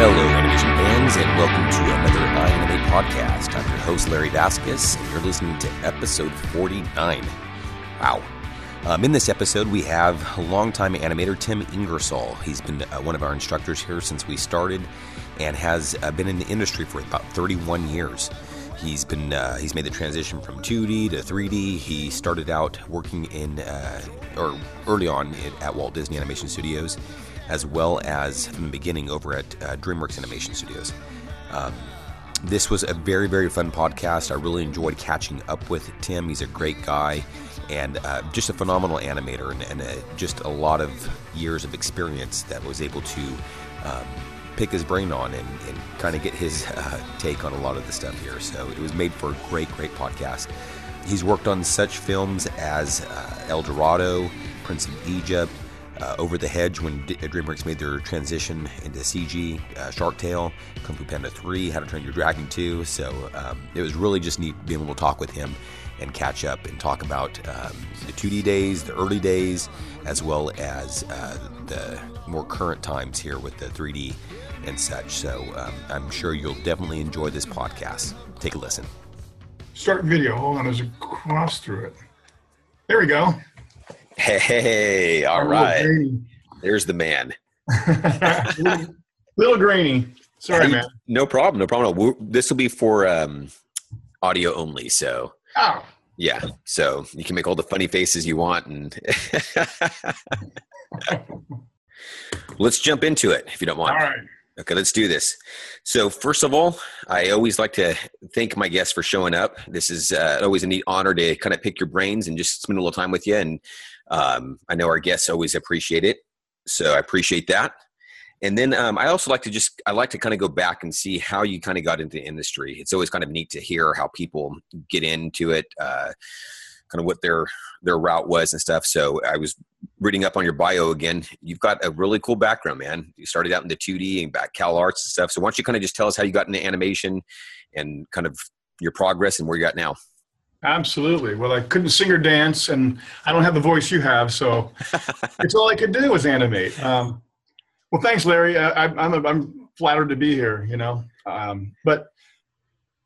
Hello, animation fans, and welcome to another iAnimate podcast. I'm your host, Larry Vasquez, and you're listening to episode 49. Wow. Um, in this episode, we have longtime animator Tim Ingersoll. He's been uh, one of our instructors here since we started and has uh, been in the industry for about 31 years. He's been uh, he's made the transition from 2D to 3D. He started out working in uh, or early on at Walt Disney Animation Studios as well as from the beginning over at uh, DreamWorks Animation Studios. Um, this was a very, very fun podcast. I really enjoyed catching up with Tim. He's a great guy and uh, just a phenomenal animator and, and a, just a lot of years of experience that was able to um, pick his brain on and, and kind of get his uh, take on a lot of the stuff here. So it was made for a great, great podcast. He's worked on such films as uh, El Dorado, Prince of Egypt, uh, Over the Hedge when D- DreamWorks made their transition into CG, uh, Shark Tale, Kung Fu Panda 3, How to Train Your Dragon 2. So um, it was really just neat being able to talk with him and catch up and talk about um, the 2D days, the early days, as well as uh, the more current times here with the 3D and such. So um, I'm sure you'll definitely enjoy this podcast. Take a listen. Start video. Hold on, there's a cross through it. There we go. Hey, all right. There's the man. little, little grainy. Sorry, Hey, man. No problem. No problem. We're- This will be for um, audio only. So Ow. yeah. So you can make all the funny faces you want, and let's jump into it if you don't All mind. right. Okay, let's do this. So, first of all, I always like to thank my guests for showing up. This is uh, always a neat honor to kind of pick your brains and just spend a little time with you. And um, I know our guests always appreciate it. So, I appreciate that. And then um, I also like to just, I like to kind of go back and see how you kind of got into the industry. It's always kind of neat to hear how people get into it, uh, kind of what their their route was and stuff. So I was reading up on your bio again. You've got a really cool background, man. You started out in the 2D and back Cal Arts and stuff. So why don't you kind of just tell us how you got into animation and kind of your progress and where you're at now? Absolutely. Well, I couldn't sing or dance, and I don't have the voice you have, so it's all I could do was animate. Um, well, thanks, Larry. I, I- I'm, I'm flattered to be here, you know. Um, but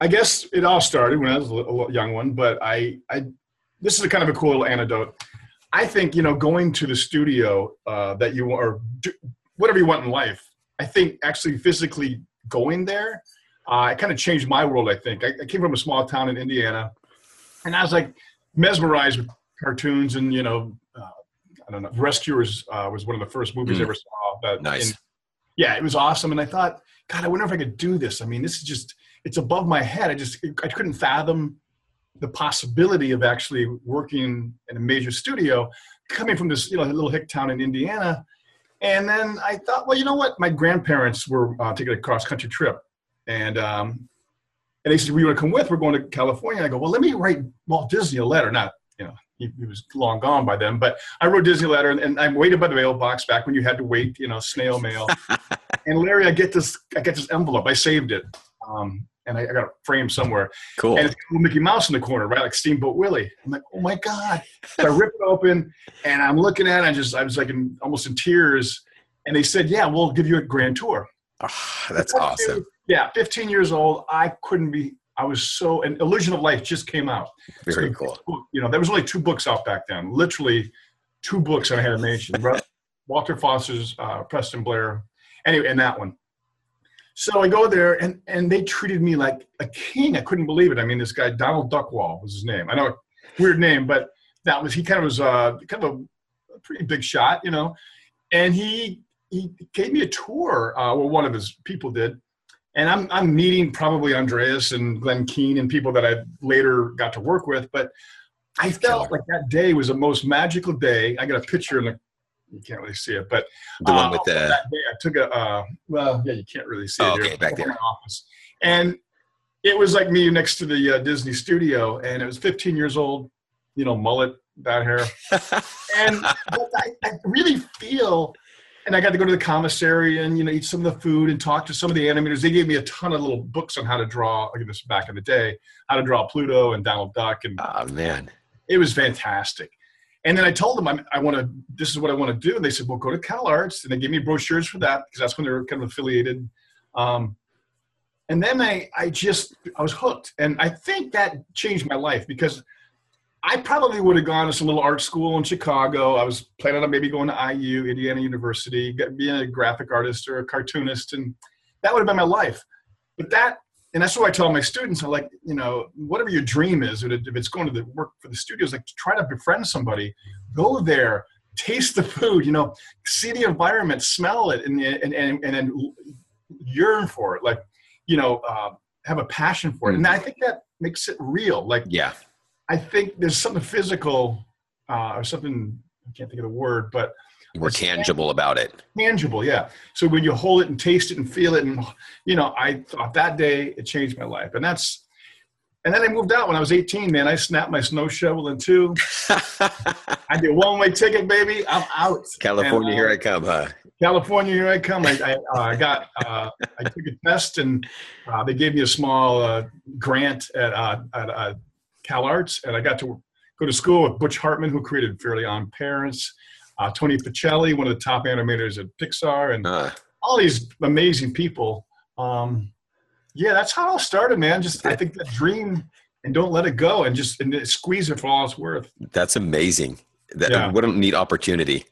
I guess it all started when I was a young one, but I, I this is a kind of a cool little anecdote. I think, you know, going to the studio uh, that you or do, whatever you want in life, I think actually physically going there, uh, it kind of changed my world, I think. I, I came from a small town in Indiana and I was like mesmerized with cartoons and you know, uh, I don't know, Rescuers uh, was one of the first movies I Mm. ever saw. That Nice. and, yeah, it was awesome, and I thought, God, I wonder if I could do this. I mean, this is just it's above my head. I just I couldn't fathom the possibility of actually working in a major studio, coming from this you know little hick town in Indiana. And then I thought, well, you know what? My grandparents were uh, taking a cross country trip, and um, and they said, "We want to come with? We're going to California." I go, "Well, let me write Walt Disney a letter." Not, you know, he, he was long gone by then, but I wrote Disney a letter, and, and I waited by the mailbox back when you had to wait, you know, snail mail. and Larry, I get this, I get this envelope. I saved it, um, and I, I got it framed somewhere, Cool. and it's Mickey Mouse in the corner, right, like Steamboat Willie. I'm like, "Oh my god!" So I rip it open, and I'm looking at it. I just, I was like, in, almost in tears. And they said, "Yeah, we'll give you a grand tour." Ah, that's awesome. Yeah, 15 years old. I couldn't be. I was so. An Illusion of Life just came out. Very So, cool. You know, there was only two books out back then. Literally, two books on animation. Ru- Walter Foster's uh, Preston Blair. Anyway, and that one. So I go there, and and they treated me like a king. I couldn't believe it. I mean, this guy Donald Duckwall was his name. I know, weird name, but that was he. Kind of was uh, kind of a, a pretty big shot, you know. And he he gave me a tour. Uh, well, one of his people did, and I'm I'm meeting probably Andreas and Glenn Keane and people that I later got to work with. But I felt like that day was the most magical day. I got a picture in the you can't really see it, but The one uh, with the that day I took a uh, well, yeah, you can't really see Oh, it. here. back there. my office, and it was like me next to the uh, Disney studio, and it was 15 years old, you know, mullet, that hair, and I, I really feel. And I got to go to the commissary and you know eat some of the food and talk to some of the animators. They gave me a ton of little books on how to draw. Like this back in the day, how to draw Pluto and Donald Duck, and oh man. it was fantastic. And then I told them I'm, I want to. This is what I want to do. And they said, "Well, go to Cal Arts." And they gave me brochures for that because that's when they were kind of affiliated. Um, and then I, I just, I was hooked. And I think that changed my life because I probably would have gone to some little art school in Chicago. I was planning on maybe going to IU, Indiana University, being a graphic artist or a cartoonist, and that would have been my life. But that, and that's what I tell my students. I'm like, you know, whatever your dream is, if it's going to the work for the studios, like try to befriend somebody, go there, taste the food, you know, see the environment, smell it, and and and, and then yearn for it. Like, you know, uh, have a passion for it, and I think that makes it real. Like, yeah I think there's something physical uh, or something I can't think of the word, but more tangible about it. Tangible, yeah. So when you hold it and taste it and feel it, and you know, I thought that day it changed my life, and that's. And then I moved out when I was 18. Man, I snapped my snow shovel in two. I did one way ticket, baby. I'm out. California, and, uh, here I come, huh? California, here I come. I, I, uh, I got, uh, I took a test, and uh, they gave me a small uh, grant at, uh, at Cal Arts, and I got to go to school with Butch Hartman, who created Fairly OddParents, uh, Tony Fucile, one of the top animators at Pixar, and uh. all these amazing people. Um, yeah, that's how it all started, man. Just I think that dream and don't let it go, and just and squeeze it for all it's worth. That's amazing. That yeah. what a neat opportunity.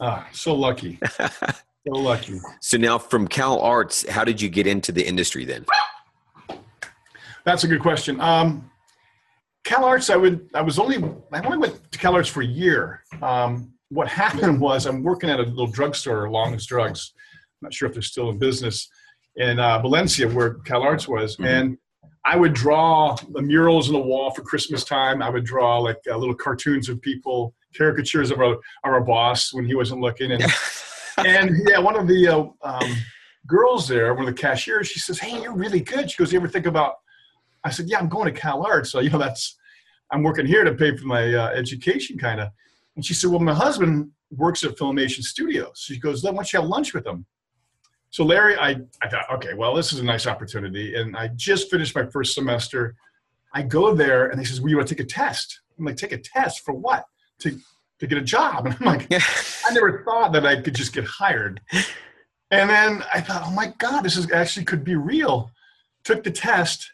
Ah, so lucky. so lucky. So now, from Cal Arts, how did you get into the industry then? That's a good question. Um, Cal Arts, I would, I was only, I only went to Cal Arts for a year. Um, what happened was I'm working at a little drugstore, Long's Drugs. I'm not sure if they're still in business in uh, Valencia, where Cal Arts was, mm-hmm. and I would draw the murals on the wall for Christmas time. I would draw like uh, little cartoons of people, caricatures of our, of our boss when he wasn't looking, and and yeah, one of the uh, um, girls there, one of the cashiers, she says, "Hey, you're really good." She goes, "You ever think about I said, yeah, I'm going to Cal Arts. So, you know, that's, I'm working here to pay for my uh, education kind of. And she said, well, my husband works at Filmation Studios. She goes, then why don't you have lunch with him? So Larry, I, I thought, okay, well, this is a nice opportunity. And I just finished my first semester. I go there and he says, well, you want to take a test? I'm like, take a test for what? To, to get a job. And I'm like, I never thought that I could just get hired. And then I thought, oh my God, this is actually could be real. Took the test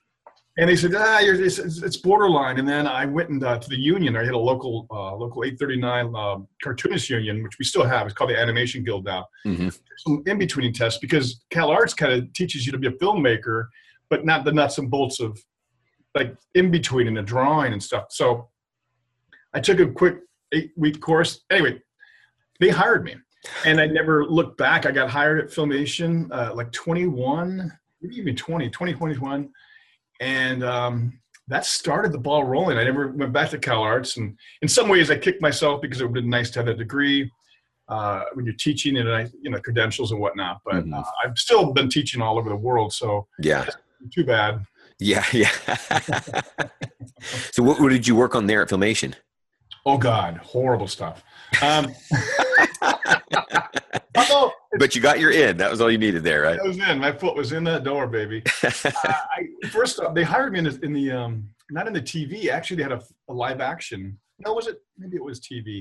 and they said, ah, it's, it's, borderline. And then I went and, uh, to the union. I had a local uh, local 839 uh, cartoonist union, which we still have. It's called the Animation Guild now. Mm-hmm. Some in between tests because Cal Arts kind of teaches you to be a filmmaker, but not the nuts and bolts of like in between and the drawing and stuff. So I took a quick eight week course. Anyway, they hired me, and I never looked back. I got hired at Filmation uh, like 21, maybe even 20, 2021 and um, that started the ball rolling. I never went back to Cal Arts, and in some ways, I kicked myself because it would have been nice to have that degree uh, when you're teaching and you know credentials and whatnot. But mm-hmm. uh, I've still been teaching all over the world, so yeah, too bad. Yeah, yeah. so, what, what, did you work on there at Filmation? Oh God, horrible stuff. Um, but you got your in. That was all you needed there, right? I was in. My foot was in that door, baby. uh, I, first off, they hired me in the, in the um, not in the TV. Actually, they had a, a, live action. No, was it? Maybe it was TV.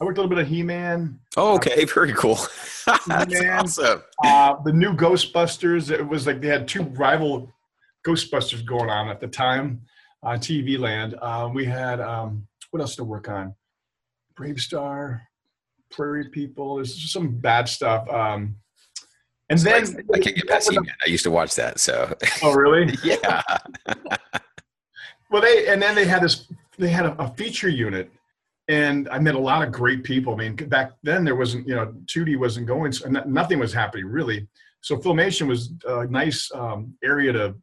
I worked a little bit of He-Man. Oh, okay, very cool. That's awesome. Uh, the new Ghostbusters. It was like they had two rival Ghostbusters going on at the time on TV Land. Uh, we had um, what else to work on? BraveStarr. Prairie People. There's just some bad stuff. Um, and so then I, I can't get past He-Man. I used to watch that. So. Oh really? yeah. well, they and then they had this. They had a, a, feature unit, and I met a lot of great people. I mean, back then there wasn't, you know, 2D wasn't going, so nothing was happening really. So Filmation was a nice um, area to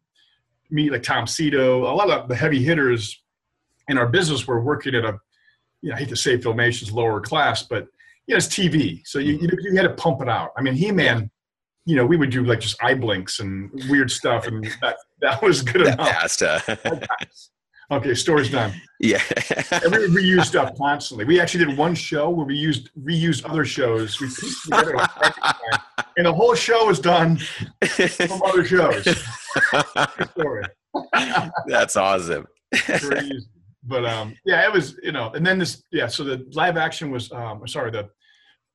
meet, like Tom Sito. A lot of the heavy hitters in our business were working at a, you know, I hate to say Filmation's lower class, but you know, it's TV, so you, you, you had to pump it out. I mean, He Man, you know, we would do like just eye blinks and weird stuff, and that that was good that enough. Passed, uh... okay, story's done. Yeah, and we would reuse stuff constantly. We actually did one show where we used reused other shows. We together, and the whole show was done from other shows. story. That's awesome. But um, yeah, it was you know, and then this yeah. So the live action was um, sorry, the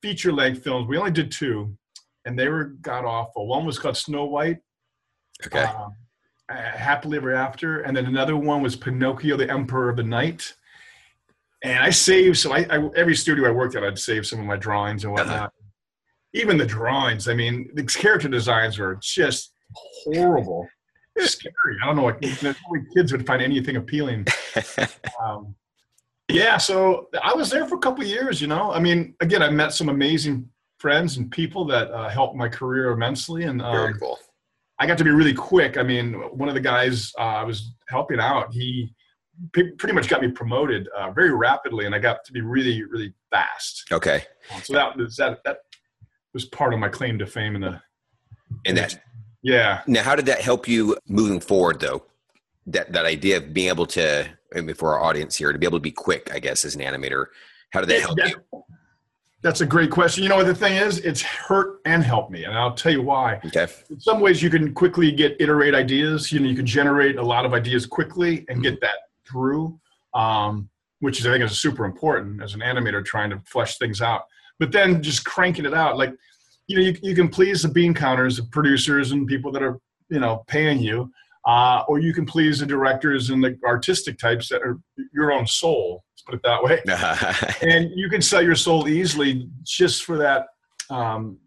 feature length films. We only did two. and they were god awful. One was called Snow White. Okay. Uh, Happily Ever After, and then another one was Pinocchio, the Emperor of the Night. And I saved so I, I every studio I worked at, I'd save some of my drawings and whatnot. Uh-huh. Even the drawings, I mean, the character designs were just horrible, scary. I don't know what kids would find anything appealing. Um, yeah, so I was there for a couple of years. You know, I mean, again, I met some amazing friends and people that uh, helped my career immensely, and Very um, cool. I got to be really quick. I mean, one of the guys uh, I was helping out, he pretty much got me promoted uh, very rapidly, and I got to be really, really fast. Okay. So that was that that was part of my claim to fame in the And that yeah. now, how did that help you moving forward, though? That that idea of being able to, I mean, for our audience here, to be able to be quick, I guess, as an animator, how did that help That- you? That's a great question. You know what the thing is? It's hurt and helped me, and I'll tell you why. Okay. in some ways you can quickly get iterate ideas you know you can generate a lot of ideas quickly and get that through um, which is i think is super important as an animator trying to flesh things out but then just cranking it out like you know you, you can please the bean counters the producers and people that are you know paying you uh, or you can please the directors and the artistic types that are your own soul let's put it that way. And you can sell your soul easily just for that um,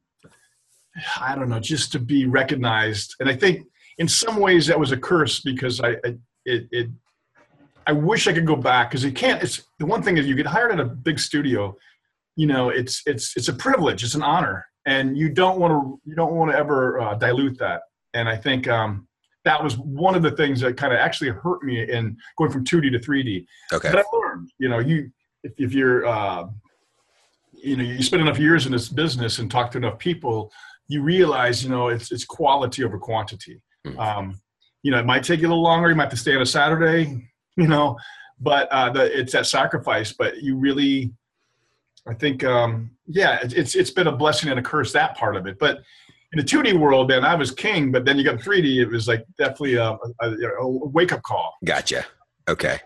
i don't know just to be recognized. And i think in some ways that was a curse because i, I it, it i wish i could go back because you can't it's the one thing is you get hired at a big studio you know it's it's it's a privilege it's an honor. And you don't want to you don't want to ever uh, dilute that. And i think um, that was one of the things that kind of actually hurt me in going from 2d to 3d okay. but I learned, you know, you if, if you're, uh, you know, you spend enough years in this business and talk to enough people, you realize, you know, it's it's quality over quantity. Mhm. Um, you know, it might take you a little longer. You might have to stay on a Saturday, you know, but uh, the, it's that sacrifice. But you really, I think, um, yeah, it, it's it's been a blessing and a curse that part of it. But in the 2D world, then I was king. But then you got 3D. It was like definitely a, a, a wake up call. Gotcha. Okay.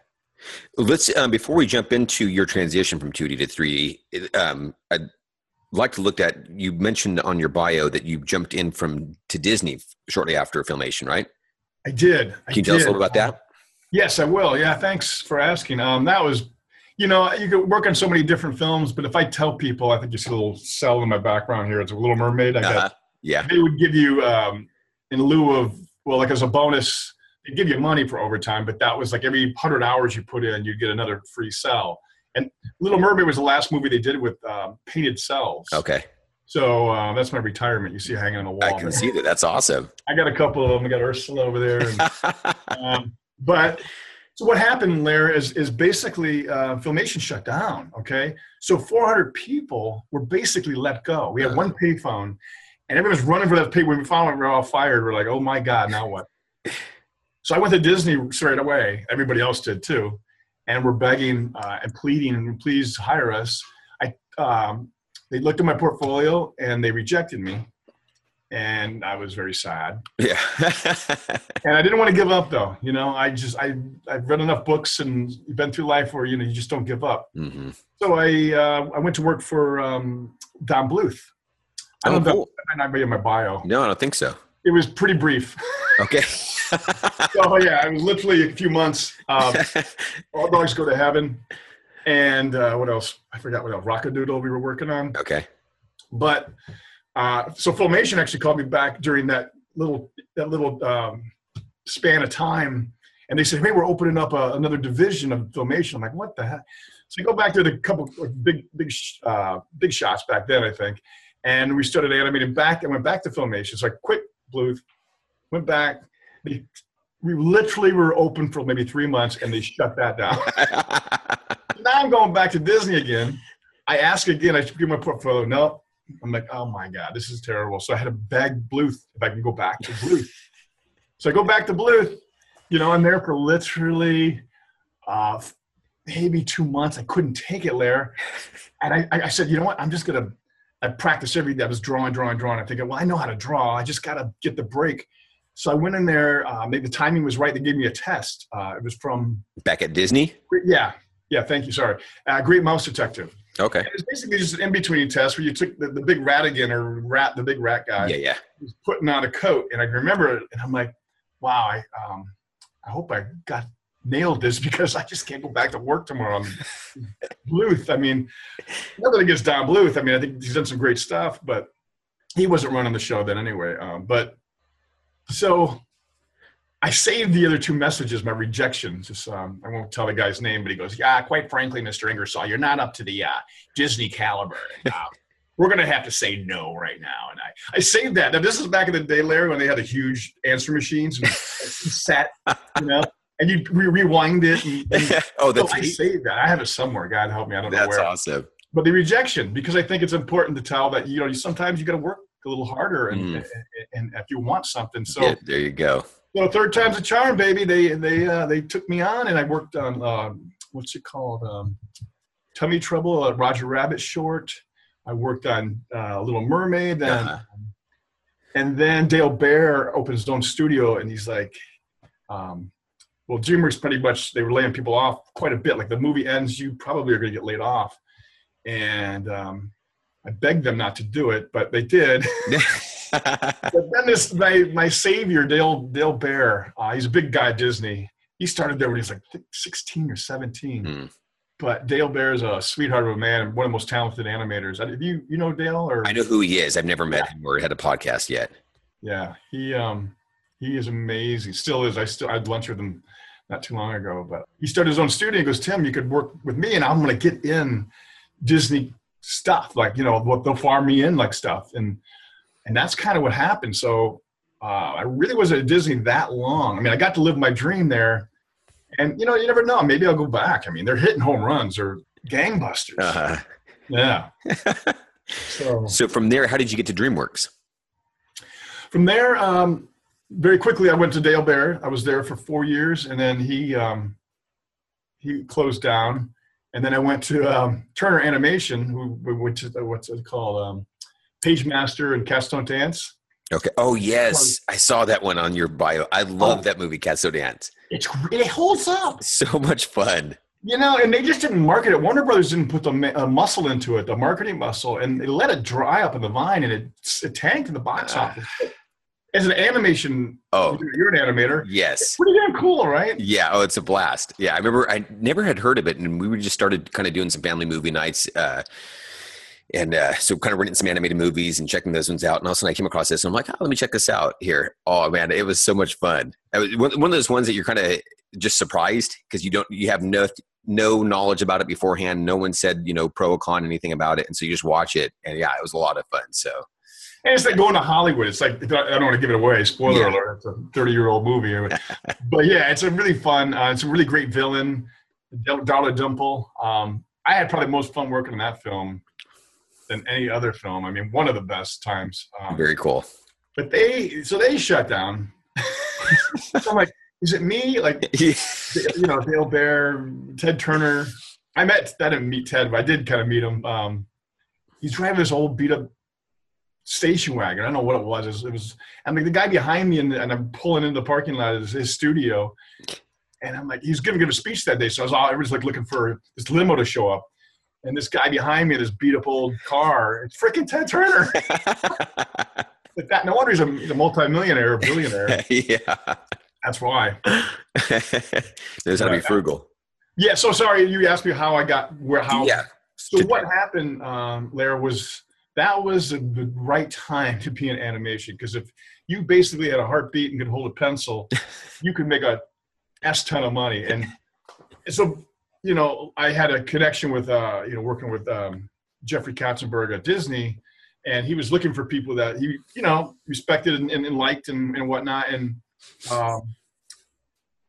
Let's um, before we jump into your transition from 2D to 3D. it, Um, I'd like to look at. You mentioned on your bio that you jumped in from to Disney shortly after Filmation, right? I did. I Can you tell us a did. little about that? Yes, I will. Yeah, thanks for asking. Um, that was, you know, you could work on so many different films, but if I tell people, I think you see a little cell in my background here. It's a Little Mermaid. I got, Uh-huh. Yeah. They would give you, um, in lieu of, well, like as a bonus, they'd give you money for overtime, but that was like every hundred hours you put in, you'd get another free cell. And Little Mermaid was the last movie they did with um, painted cells. Okay. So uh, that's my retirement. You see hanging on the wall. I can see that. That's awesome. I got a couple of them. I got Ursula over there. And, um, but so what happened, Larry, is is basically uh, filmation shut down. Okay, so 400 people were basically let go. We had one payphone, and everyone's running for that pay. When we out were all fired, we're like, oh my god, now what? So I went to Disney straight away. Everybody else did too, and we're begging uh, and pleading, and please hire us. I um, they looked at my portfolio and they rejected me, and I was very sad yeah. and I didn't want to give up though. You know, I just I I've read enough books and been through life where you know you just don't give up. hmm So I uh, I went to work for um, Don Bluth. I Oh, don't know cool. that might be in my bio. No, I don't think so. It was pretty brief. Okay. oh yeah, it was literally a few months. Um, all dogs go to heaven, and uh, what else? I forgot what else. Rock-a-Doodle we were working on. okay. But uh, so Filmation actually called me back during that little that little um, span of time, and they said, "Hey, we're opening up a, another division of Filmation." I'm like, "What the heck?" So I go back to the couple of big big sh- uh, big shots back then, I think, and we started animating back. and went back to Filmation. So I quit Bluth, went back. They, we literally were open for maybe three months, and they shut that down. now I'm going back to Disney again. I ask again. I should give my portfolio. No, I'm like, oh my god, this is terrible. So I had to beg Bluth if I can go back to Bluth. so I go back to Bluth. You know, I'm there for literally uh, maybe two months. I couldn't take it, Lair. And I, I I said, you know what? I'm just gonna. I practiced every day. I was drawing, drawing, drawing. I thinking, well, I know how to draw. I just gotta get the break. So I went in there. Uh, maybe the timing was right. They gave me a test. Uh, it was from Back at Disney. yeah, yeah. Thank you. Sorry, uh, Great Mouse Detective. Okay. And it was basically just an in-between test where you took the, the big Ratigan or rat, the big rat guy, Yeah, yeah. He was putting on a coat, and I remember it, and I'm like, wow, I um, I hope I got nailed this because I just can't go back to work tomorrow. Bluth. I mean, nothing against Don Bluth. I mean, I think he's done some great stuff, but he wasn't running the show then anyway. Um, but so I saved the other two messages, my rejections. Just um, I won't tell the guy's name, but he goes, "Yeah, quite frankly, Mr. Ingersoll, you're not up to the uh, Disney caliber. Uh, we're gonna have to say no right now." And I, I saved that. Now this is back in the day, Larry, when they had the huge answer machines and set, you know, and you re- rewind it. And, and oh, so that's I saved that. I have it somewhere. God help me, I don't know that's where. That's awesome. But the rejection, because I think it's important to tell that you know sometimes you got to work a little harder, and, Mm. and, and if you want something, so. Yeah, there you go. So third time's a charm, baby. They they uh, they took me on, and I worked on um, what's it called, um, Tummy Trouble, a Roger Rabbit short. I worked on uh, Little Mermaid, then, Uh-huh. and then Dale Baer opened his own studio, and he's like, um, "Well, DreamWorks pretty much they were laying people off quite a bit. Like the movie ends, you probably are going to get laid off." And um, I begged them not to do it, but they did. But then this my my savior Dale Dale Baer, uh, he's a big guy at Disney. He started there when he was like 16 or 17. Hmm. But Dale Baer is a sweetheart of a man and one of the most talented animators. Have you you know Dale or I know who he is. I've never met him or had a podcast yet. yeah he um he is amazing. Still is. I still I had lunch with him not too long ago. But he started his own studio. He goes Tim, you could work with me and I'm going to get in Disney stuff like you know what they'll farm me in like stuff and and that's kind of what happened. So uh, I really wasn't at Disney that long. I mean, I got to live my dream there, and you know, you never know. Maybe I'll go back. I mean, they're hitting home runs or gangbusters. Uh-huh. Yeah. So So from there, how did you get to DreamWorks? from there, um, very quickly, I went to Dale Baer. I was there for four years, and then he um, he closed down. And then I went to um, Turner Animation, who to uh, what's it called, um, Pagemaster and Cats Don't Dance. Okay. Oh yes, I saw that one on your bio. I love Oh. that movie, So Dance. It's it holds up. So much fun. You know, and they just didn't market it. Warner Brothers didn't put the uh, muscle into it, the marketing muscle, and they let it dry up in the vine, and it, it tanked in the box Ah. office. As an animation, Oh you're, an animator. yes. Pretty damn cool, right? Yeah. Oh, it's a blast. Yeah, I remember. I never had heard of it, and we just started kind of doing some family movie nights. Uh, and uh, so, kind of renting some animated movies and checking those ones out. And all of a sudden, I came across this, and I'm like, "Oh, let me check this out here." Oh man, it was so much fun. It was one one of those ones that you're kind of just surprised because you don't, you have no no knowledge about it beforehand. No one said you know pro or con anything about it, and so you just watch it, and yeah, it was a lot of fun. So And it's like going to Hollywood. It's like I don't want to give it away. Spoiler Yeah. alert! It's a 30 year old movie, but yeah, it's a really fun. Uh, it's a really great villain, Darla Dimple. Um, I had probably most fun working on that film than any other film. I mean, one of the best times. Um, very cool. but they so they shut down. so I'm like, is it me? Like you know, Dale Baer, Ted Turner. I met I didn't meet Ted, but I did kind of meet him. Um, he's driving this old beat up station wagon. I don't know what it was. It was, it was I mean the guy behind me and, and I'm pulling into the parking lot is his studio. And I'm like, he's gonna give a speech that day. So I was all everybody's like looking for this limo to show up. And this guy behind me, this beat up old car, it's freaking Ted Turner. Like that, no wonder he's a, he's a multimillionaire, a billionaire. yeah. That's why. Knows how to be Right. frugal. Yeah. So sorry, you asked me how I got where how. Yeah. So what happened, um, Lair, was that was the the right time to be in animation because if you basically had a heartbeat and could hold a pencil, you could make a s ton of money. And so, you know, I had a connection with uh, you know working with um, Jeffrey Katzenberg at Disney, and he was looking for people that he you know respected and, and, and liked and, and whatnot. And um,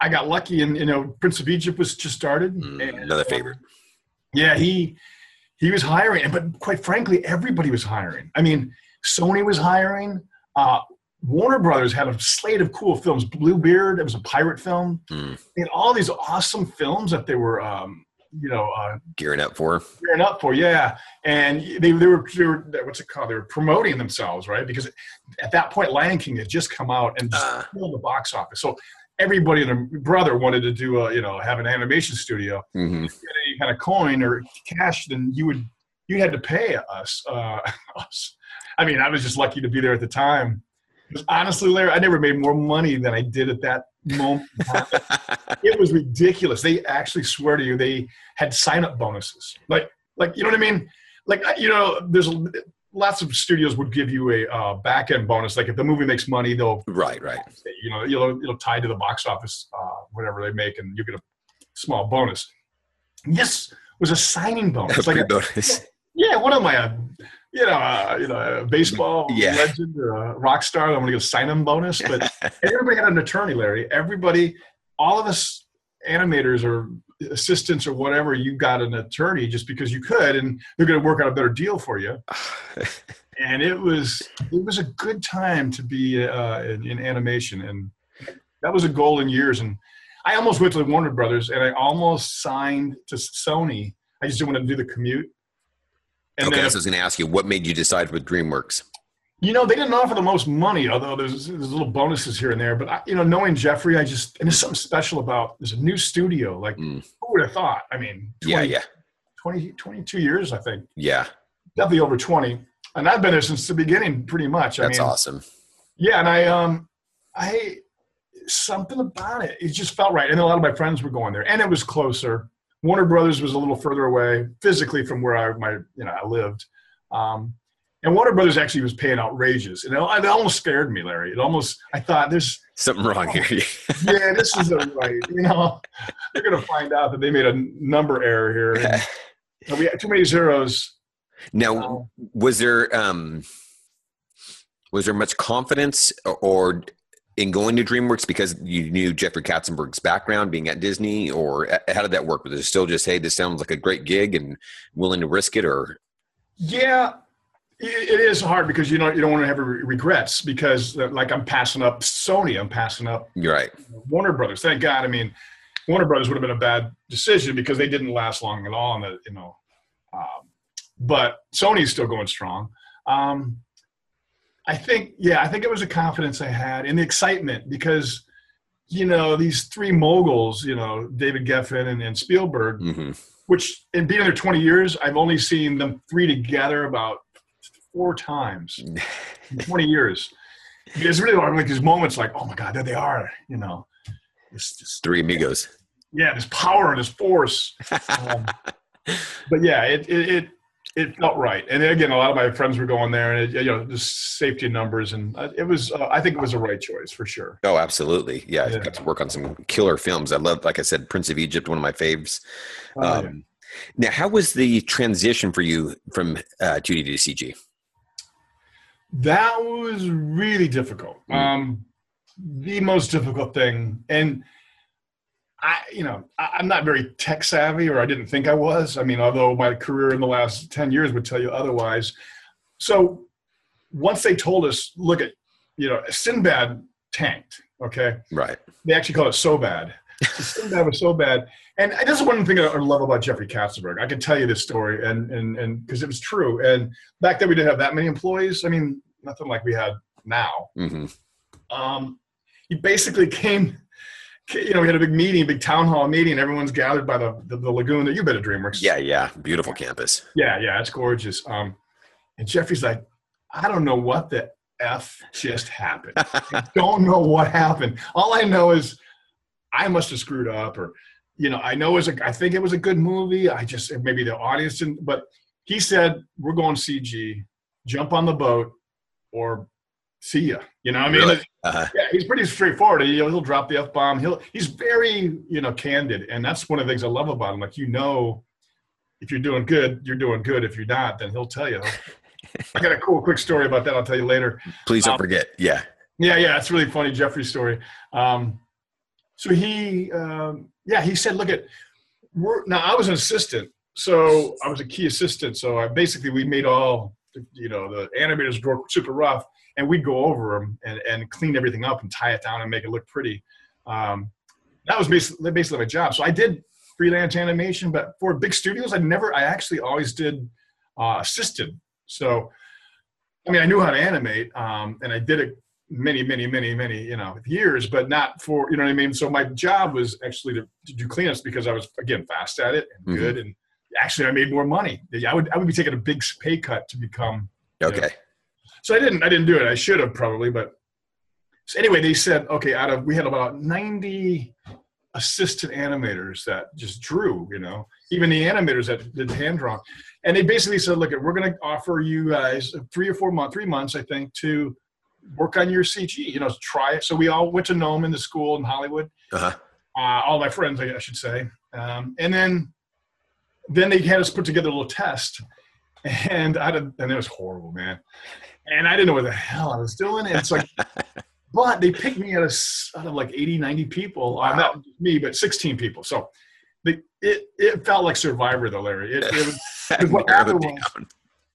I got lucky, and you know, Prince of Egypt was just started. Mm, and, another um, favorite. yeah, he he was hiring, but quite frankly, everybody was hiring. I mean, Sony was hiring. Uh, Warner Brothers had a slate of cool films. Bluebeard, it was a pirate film. Mm. Had all these awesome films that they were, um, you know, uh, Gearing up for. gearing up for. Yeah, and they, they were they were what's it called? They were promoting themselves, right? Because at that point, Lion King had just come out and just Uh. the box office. So everybody and their brother wanted to do a, you know, have an animation studio hmm get any kind of coin or cash, then you would you had to pay us. Uh, us. I mean, I was just lucky to be there at the time. Honestly, Larry, I never made more money than I did at that moment. it was ridiculous. They actually swear to you they had sign up bonuses. Like, like you know what I mean? Like, you know, there's lots of studios would give you a uh, back end bonus. Like if the movie makes money, they'll right, right. You know, you'll it'll tie to the box office, uh, whatever they make, and you get a small bonus. This was a signing bonus, like a bonus. Yeah, what am I? A, you know, uh, you know, a baseball yeah. legend or a rock star. I'm to get a sign-in bonus. But everybody had an attorney, Larry. Everybody, all of us animators or assistants or whatever, you got an attorney just because you could, and they're going to work out a better deal for you. and it was it was a good time to be uh, in, in, animation, and that was a golden years. And I almost went to the Warner Brothers, and I almost signed to Sony. I just didn't want to do the commute. And okay, then, so I was going to ask you, what made you decide with DreamWorks? You know, they didn't offer the most money, although there's, there's little bonuses here and there. But I, you know, knowing Jeffrey, I just and there's something special about there's a new studio. Like, mm. who would have thought? I mean, 20, yeah, yeah, 20, 22 years, I think. Yeah, definitely over 20. And I've been there since the beginning, pretty much. That's I mean, awesome. Yeah, and I um, I something about it. It just felt right, and a lot of my friends were going there, and it was closer. Warner Brothers was a little further away physically from where I my you know I lived. Um, and Warner Brothers actually was paying outrageous, and it, it almost scared me, Larry. It almost I thought there's something wrong here. yeah, this isn't right. You know, they're going to find out that they made a number error here. And we had too many zeros. Now, um, was there um, was there much confidence or in going to DreamWorks because you knew Jeffrey Katzenberg's background being at Disney, or how did that work? Was it still just, hey, this sounds like a great gig and willing to risk it, or? Yeah, it is hard because you know you don't want to have regrets because uh, like I'm passing up Sony, I'm passing up You're right. Warner Brothers. Thank God. I mean, Warner Brothers would have been a bad decision because they didn't last long at all. And the you know, um, but Sony's still going strong. Um, I think yeah, I think it was a confidence I had and the excitement because you know these three moguls, you know David Geffen and, and Spielberg. Mm-hmm. Which in being there 20 years, I've only seen them three together about four times in 20 years. It's really like these moments like, oh my God, there they are, you know. It's just three amigos. Yeah, this power and this force. Um, but yeah, it, it, it it felt right. And again, a lot of my friends were going there, and it, you know, just safety numbers, and uh, it was. Uh, I think it was a right choice for sure. Oh, absolutely. Yeah, yeah. I got to work on some killer films. I love, like I said, Prince of Egypt, one of my faves. Oh, um, yeah. Now, how was the transition for you from uh, 2D to CG? That was really difficult. Mm. Um, the most difficult thing, and I, you know, I, am not very tech savvy, or I didn't think I was. I mean, although my career in the last ten years would tell you otherwise. So once they told us, look at, you know, Sinbad tanked. Okay, right. They actually call it so bad. Sinbad was so bad, and this is one thing I love about Jeffrey Katzenberg. I can tell you this story, and and and because it was true. And back then we didn't have that many employees. I mean, nothing like we had now. Mm-hmm. Um, he basically came. You know, we had a big meeting, big town hall meeting. Everyone's gathered by the the, the lagoon. That you've been to DreamWorks. Yeah, yeah, beautiful campus. Yeah, yeah, it's gorgeous. Um, and Jeffrey's like, I don't know what the f just happened. I don't know what happened. All I know is I must have screwed up, or you know, I know it was a, I think it was a good movie. I just maybe the audience didn't, but he said we're going CG, jump on the boat, or see ya. You know, I mean, really? uh-huh. yeah, he's pretty straightforward. He'll, he'll drop the f bomb. He'll he's very you know candid, and that's one of the things I love about him. Like you know, if you're doing good, you're doing good. If you're not, then he'll tell you. I got a cool, quick story about that. I'll tell you later. Please don't um, forget. Yeah. Yeah, yeah, it's really funny Jeffrey story. Um, so he, um, yeah, he said, look at, we're, now I was an assistant, so I was a key assistant. So I basically we made all, you know, the animators were super rough, and we'd go over them and, and clean everything up and tie it down and make it look pretty. Um, that was basically basically my job. So I did freelance animation, but for big studios, I never, I actually always did uh, assisted. So, I mean, I knew how to animate, um, and I did it many, many, many, many, you know, years, but not for, you know what I mean? So my job was actually to, to do cleanups because I was, again, fast at it and mm-hmm. good. And actually, I made more money. I would I would be taking a big pay cut to become. Okay. know. So I didn't I didn't do it. I should have probably, but so anyway, they said okay. Out of we had about ninety assistant animators that just drew. You know, even the animators that did hand drawn, and they basically said, look, we're going to offer you guys three or four months, three months, I think, to work on your CG. You know, try it. So we all went to Gnomon the school in Hollywood. Uh-huh. Uh, all my friends, I should say, um, and then then they had us put together a little test, and I did, and it was horrible, man. And I didn't know what the hell I was doing. It's like, but they picked me out of, out of like 80, 90 people. Wow. Uh, not me, but 16 people. So they, it it felt like Survivor though, Larry. It, it was, what happened was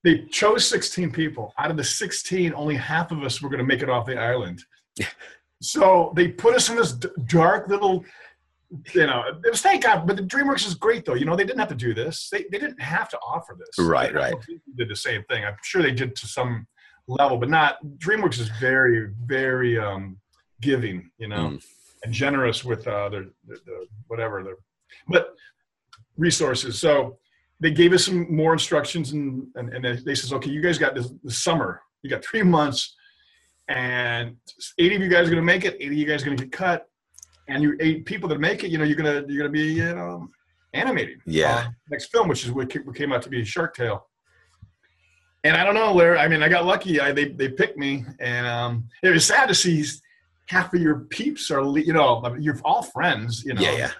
they chose 16 people. Out of the 16, only half of us were going to make it off the island. so they put us in this dark little you know, it was thank God. But the DreamWorks is great, though. You know, they didn't have to do this. They, they didn't have to offer this. Right, right. Did the same thing. I'm sure they did to some level, but not. DreamWorks is very, very um, giving. You know, mm. and generous with uh, their, their, their whatever their, but resources. So they gave us some more instructions, and and, and they, says, okay, you guys got this, this summer. You got three months, and 80 of you guys are going to make it. 80 of you guys are going to get cut and you eight people that make it, you know, you're gonna you're gonna be you know animating. Yeah. Uh, next film, which is what came out to be Shark Tale. And I don't know, Larry. I mean, I got lucky. I, they they picked me, and um, it was sad to see half of your peeps are you know you're all friends. You know. Yeah, yeah.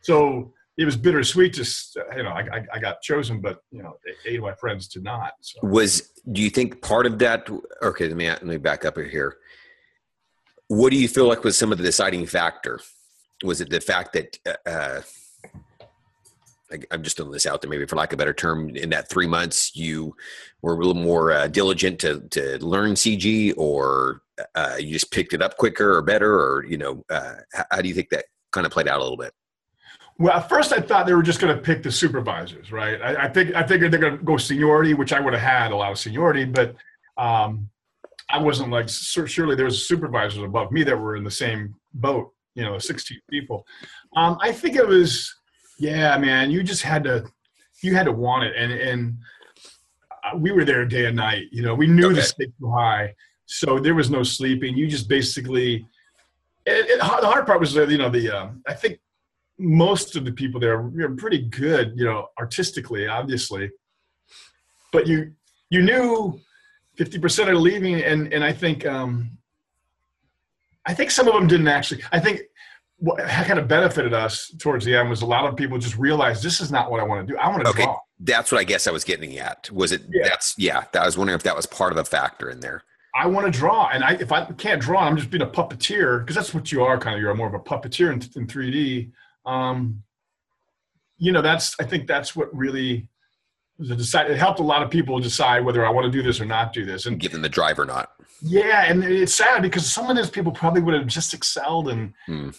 So it was bittersweet. Just you know, I, I, got chosen, but you know, eight of my friends did not. So. Was do you think part of that? Okay, let me let me back up here. What do you feel like was some of the deciding factor? Was it the fact that uh, uh I, am just throwing this out there, maybe for lack of a better term, in that three months you were a little more uh, diligent to to learn CG, or uh, you just picked it up quicker or better, or you know, uh, how do you think that kind of played out a little bit? Well, at first I thought they were just going to pick the supervisors, right? I, I think I figured they're going to go seniority, which I would have had a lot of seniority, but um, I wasn't like surely there was supervisors above me that were in the same boat. You know, 16 people. Um, I think it was, yeah, man. You just had to, you had to want it, and and uh, we were there day and night. You know, we knew okay. the stakes were high, so there was no sleeping. You just basically. It, it, the hard part was, you know, the uh, I think most of the people there were pretty good, you know, artistically, obviously, but you you knew 50% are leaving and and i think um i think some of them didn't actually i think what kind of benefited us towards the end was a lot of people just realized this is not what i want to do. I want to okay. draw. that's what i guess i was getting at. Was it yeah. that's yeah i was wondering if that was part of the factor in there. I want to draw and i if i can't draw i'm just being a puppeteer because that's what you are kind of you're more of a puppeteer in, in 3d um you know that's i think that's what really decide, it helped a lot of people decide whether I want to do this or not do this, and give them the drive or not. Yeah, and it's sad because some of those people probably would have just excelled, and hmm. um,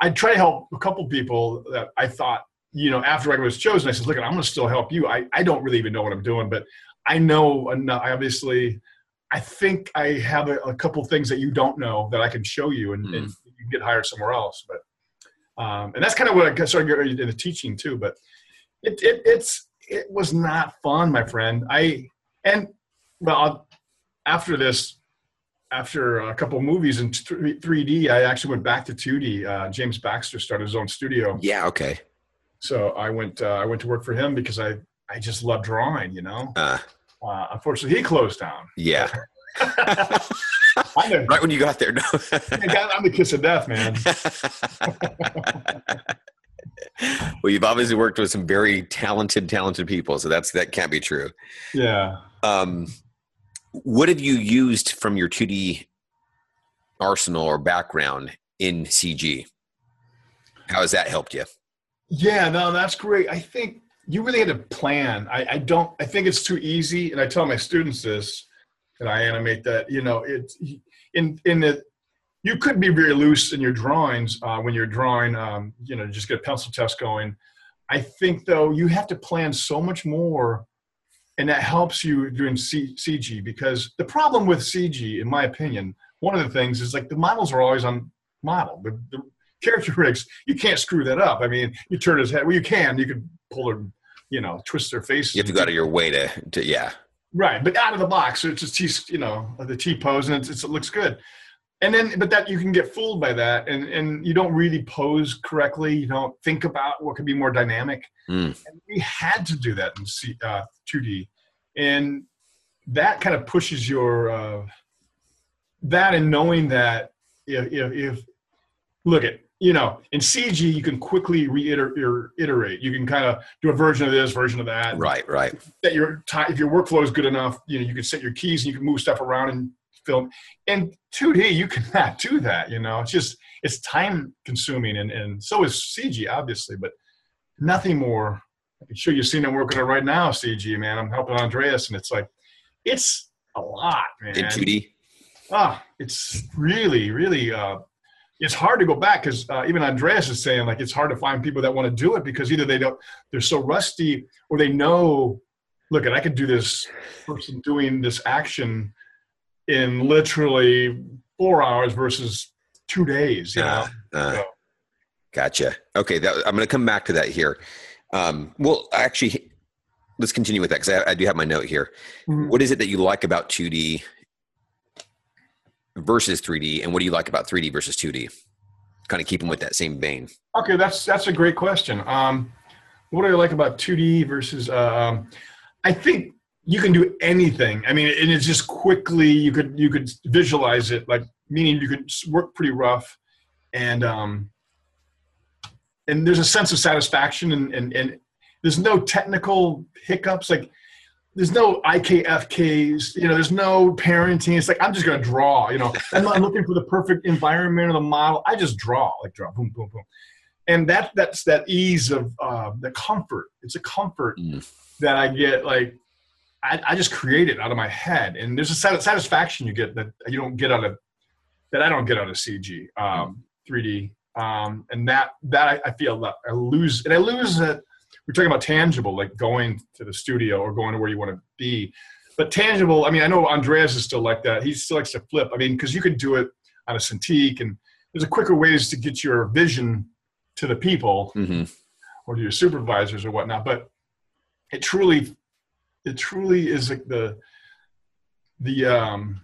I try to help a couple people that I thought, you know, after I was chosen, I said, "Look, I'm going to still help you. I I don't really even know what I'm doing, but I know enough. I obviously." I think I have a, a, couple things that you don't know that I can show you, and, and you can get hired somewhere else. But um, and that's kind of what I started in the teaching too. But it, it, it's it was not fun, my friend. I and well, after this, after a couple movies in 3D, I actually went back to 2D. Uh, James Baxter started his own studio. Yeah. Okay. So I went. Uh, I went to work for him because I I just love drawing. You know. Uh, uh, unfortunately, he closed down. Yeah. right when you got there, no. I'm the kiss of death, man well, you've obviously worked with some very talented, talented people, so that's that can't be true. Yeah. Um, what have you used from your 2D arsenal or background in CG? How has that helped you? Yeah, no, that's great. I think you really had to plan. I, I don't. I think it's too easy, and I tell my students this, and I animate that. You know, it's in in the you could be very loose in your drawings uh, when you're drawing, um, you know, just get a pencil test going. I think though you have to plan so much more, and that helps you doing C- CG because the problem with CG, in my opinion, one of the things is like the models are always on model. The, the character rigs, you can't screw that up. I mean, you turn his head. Well, you can. You could pull a you know, twist their faces. You have to go out of your way to, to yeah. Right, but out of the box, so it's just T, you know, the T pose, and it's, it's, it looks good. And then, but that you can get fooled by that, and and you don't really pose correctly. You don't think about what could be more dynamic. Mm. And we had to do that in C, uh, 2D, and that kind of pushes your uh, that and knowing that if, if, if look at you know in CG you can quickly reiterate. You can kind of do a version of this, version of that. Right, right. That your if your workflow is good enough, you know you can set your keys and you can move stuff around and film. In 2D you cannot do that. You know it's just it's time consuming and and so is CG obviously, but nothing more. I'm sure you've seen I'm working on right now, CG man. I'm helping Andreas, and it's like it's a lot, man. In 2D. Ah, it's really, really. Uh, it's hard to go back because uh, even Andreas is saying like it's hard to find people that want to do it because either they don't, they're so rusty, or they know, look, at I could do this person doing this action in literally four hours versus two days. You know. Uh, uh, so. Gotcha. Okay, that, I'm going to come back to that here. Um, well, actually, let's continue with that because I, I, do have my note here. Mm-hmm. What is it that you like about 2D versus 3D, and what do you like about 3D versus 2D? Kind of keeping with that same vein. Okay, that's that's a great question. Um, what do I like about 2D versus? Uh, um, I think you can do anything. I mean, and it's just quickly you could you could visualize it, like meaning you could work pretty rough, and um, and there's a sense of satisfaction and and, and there's no technical hiccups like there's no IKFKs, you know, there's no parenting. It's like I'm just gonna draw, you know. I'm not looking for the perfect environment or the model. I just draw, like draw, boom, boom, boom. And that that's that ease of uh, the comfort. It's a comfort mm. that I get. Like I, I, just create it out of my head, and there's a satisfaction you get that you don't get out of that I don't get out of CG, um, 3D, um, and that that I, I feel that I lose, and I lose that we're talking about tangible, like going to the studio or going to where you want to be. But tangible, I mean, I know Andreas is still like that. He still likes to flip. I mean, because you could do it on a Cintiq, and there's a quicker ways to get your vision to the people mm-hmm. or to your supervisors or whatnot. But it truly, it truly is like the the um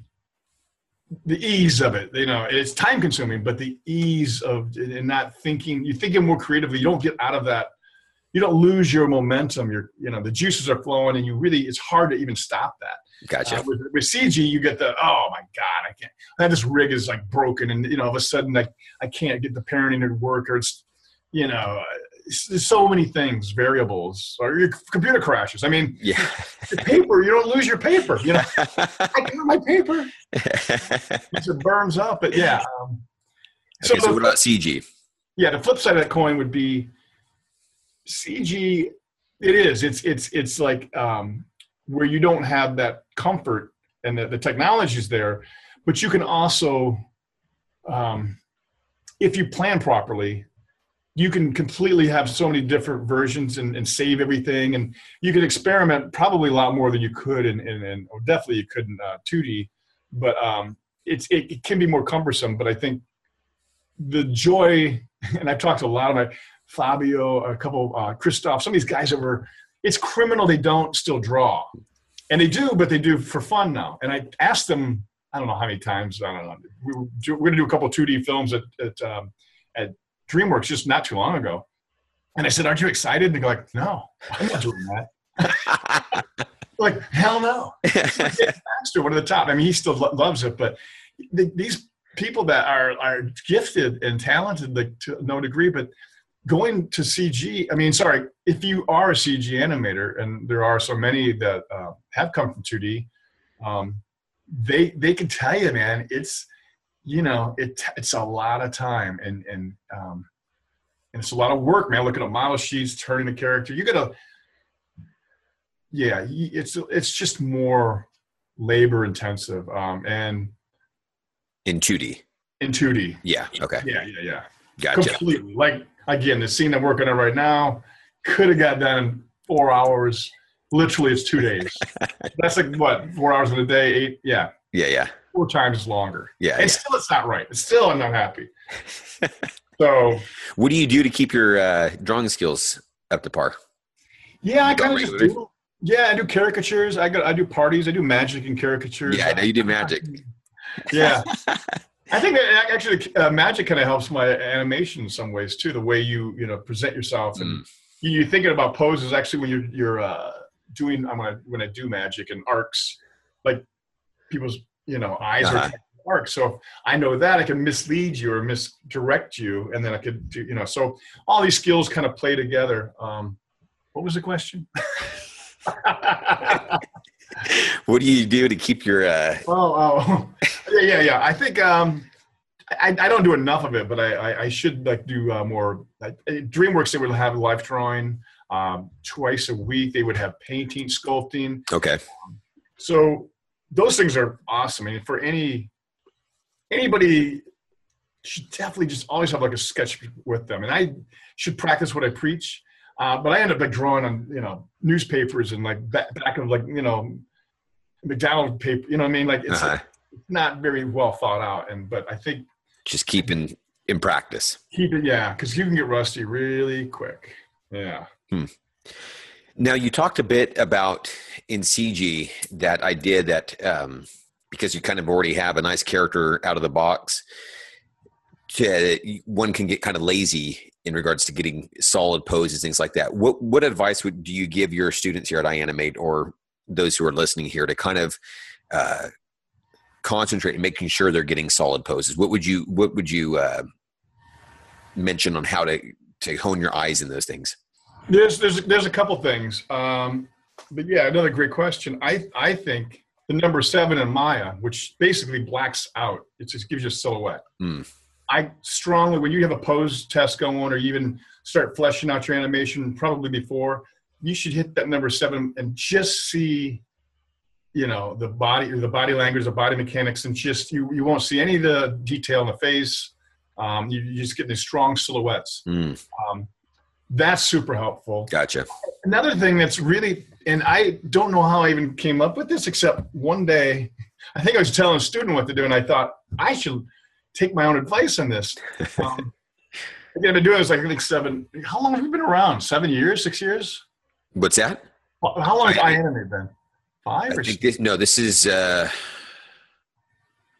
the ease of it you know it's time consuming but the ease of and not thinking you thinking more creatively you don't get out of that you don't lose your momentum. You're, you know, the juices are flowing, and you really, it's hard to even stop that. Gotcha. Uh, with, with, CG, you get the, oh my god, I can't. That this rig is like broken, and you know, all of a sudden, like I can't get the parenting to work, or it's, you know, there's so many things, variables, or your computer crashes. I mean, yeah, paper, you don't lose your paper. You know, I got my paper. it burns up, but yeah. Um, okay, so, so what about CG? Yeah, the flip side of that coin would be CG, it is. It's it's it's like um, where you don't have that comfort and the, the technology is there, but you can also, um, if you plan properly, you can completely have so many different versions and, and save everything, and you can experiment probably a lot more than you could or definitely you could in uh, 2D, but um, it's it, it can be more cumbersome. But I think the joy, and I've talked to a lot of my Fabio, a couple, uh, Christoph, some of these guys that were, it's criminal they don't still draw. And they do, but they do for fun now. And I asked them, I don't know how many times, I don't know, we were, we're going to do a couple 2D films at, at, um, at DreamWorks just not too long ago. And I said, Aren't you excited? And they're like, No, I'm not doing that. like, hell no. Baxter, one of the top. I mean, he still lo- loves it, but the, these people that are, are gifted and talented like, to no degree, but going to CG, I mean, sorry, if you are a CG animator, and there are so many that uh, have come from 2D, um, they they can tell you, man, it's you know, it it's a lot of time and and um, and it's a lot of work, man. Looking at model sheets, turning the character, you gotta, yeah, it's it's just more labor intensive, um, and in 2D. In 2D. Yeah. Okay. Yeah. Yeah. Yeah. Gotcha. Completely. Like again, the scene I'm working on right now could have got done in four hours. Literally, it's two days. That's like what four hours in a day, eight. Yeah. Yeah, yeah. Four times longer. Yeah. And yeah. still, it's not right. Still, I'm not happy. so, what do you do to keep your uh, drawing skills up to par? Yeah, I kind of just do. Yeah, I do caricatures. I got I do parties. I do magic and caricatures. Yeah, I know you do magic. yeah, I think that actually uh, magic kind of helps my animation in some ways too. The way you you know present yourself and mm. you're thinking about poses. Actually, when you're you're uh, doing I'm gonna when I do magic and arcs, like people's you know eyes uh-huh. are arc. So I know that I can mislead you or misdirect you, and then I could do you know. So all these skills kind of play together. Um, what was the question? what do you do to keep your? Uh... Oh, oh, yeah, yeah, yeah. I think um, I, I don't do enough of it, but I, I, I should like do uh, more. Uh, DreamWorks they would have life drawing um, twice a week. They would have painting, sculpting. Okay. So those things are awesome. I mean, for any anybody should definitely just always have like a sketch with them, and I should practice what I preach. Uh, but I ended up like drawing on you know newspapers and like back, back of like you know McDonald paper. You know what I mean? Like it's, uh-huh. not very well thought out. And but I think just keeping in practice. Keep it, yeah, because you can get rusty really quick. Yeah. Hmm. Now you talked a bit about in CG that idea that um, because you kind of already have a nice character out of the box, to, one can get kind of lazy in regards to getting solid poses, things like that. What what advice would do you give your students here at iAnimate or those who are listening here to kind of uh, concentrate and making sure they're getting solid poses? What would you what would you uh, mention on how to to hone your eyes in those things? There's there's there's a couple things, um, but yeah, another great question. I I think the number seven in Maya, which basically blacks out, it just gives you a silhouette. Mm. I strongly, when you have a pose test going, or even start fleshing out your animation, probably before, you should hit that number seven and just see, you know, the body, or the body language, the body mechanics, and just you you won't see any of the detail in the face. Um, you, you just get these strong silhouettes. Mm. Um, that's super helpful. Gotcha. Another thing that's really, and I don't know how I even came up with this, except one day, I think I was telling a student what to do, and I thought I should take my own advice on this. Um, I've been doing this like I think seven. How long have you been around? Seven years? Six years? What's that? How long has I, iAnimate been? Five? I think this, no, this is. uh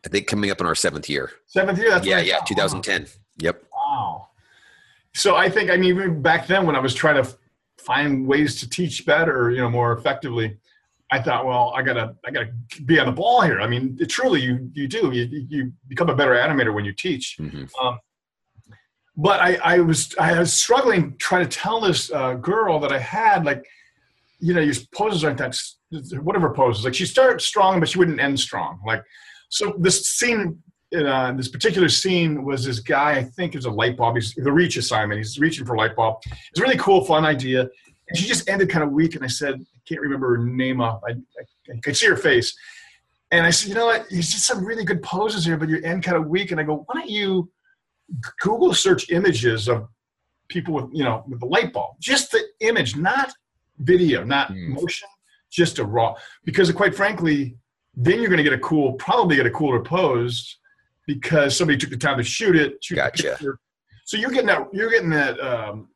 I think coming up in our seventh year. Seventh year. That's yeah, yeah, 2010. Yep. Wow. So I think I mean even back then when I was trying to find ways to teach better, you know, more effectively, I thought, well, I gotta, I gotta be on the ball here. I mean, it, truly, you you do. You you become a better animator when you teach. Mm-hmm. Um, but I, I was I was struggling trying to tell this uh, girl that I had like, you know, your poses aren't that whatever poses. Like she started strong, but she wouldn't end strong. Like, so this scene, uh, this particular scene was this guy. I think is a light bulb. He's the reach assignment. He's reaching for a light bulb. It's a really cool, fun idea. And she just ended kind of weak. And I said, I can't remember her name. I, I, I could see her face. And I said, you know what? You did some really good poses here, but you end kind of weak. And I go, why don't you Google search images of people with, you know, with the light bulb, just the image, not video, not mm. motion, just a raw. Because quite frankly, then you're going to get a cool, probably get a cooler pose because somebody took the time to shoot it. Shoot gotcha. So you're getting that. You're getting that. Um,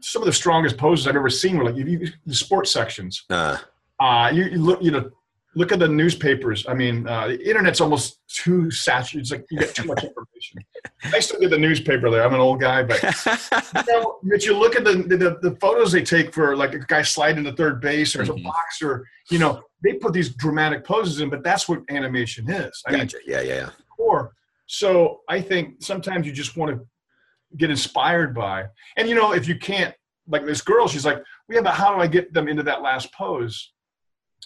some of the strongest poses I've ever seen were like you, the sports sections. Uh, uh you, you, look, you know, look at the newspapers. I mean, uh, the internet's almost too saturated. It's like you get too much information. I still get the newspaper there. I'm an old guy, but you know, but you look at the, the, the photos they take for like a guy sliding to third base or mm-hmm. a boxer. You know, they put these dramatic poses in, but that's what animation is. I gotcha. Mean, yeah, yeah, yeah. Or so I think sometimes you just want to get inspired by. And you know, if you can't, like this girl, she's like, "We yeah, but how do I get them into that last pose?"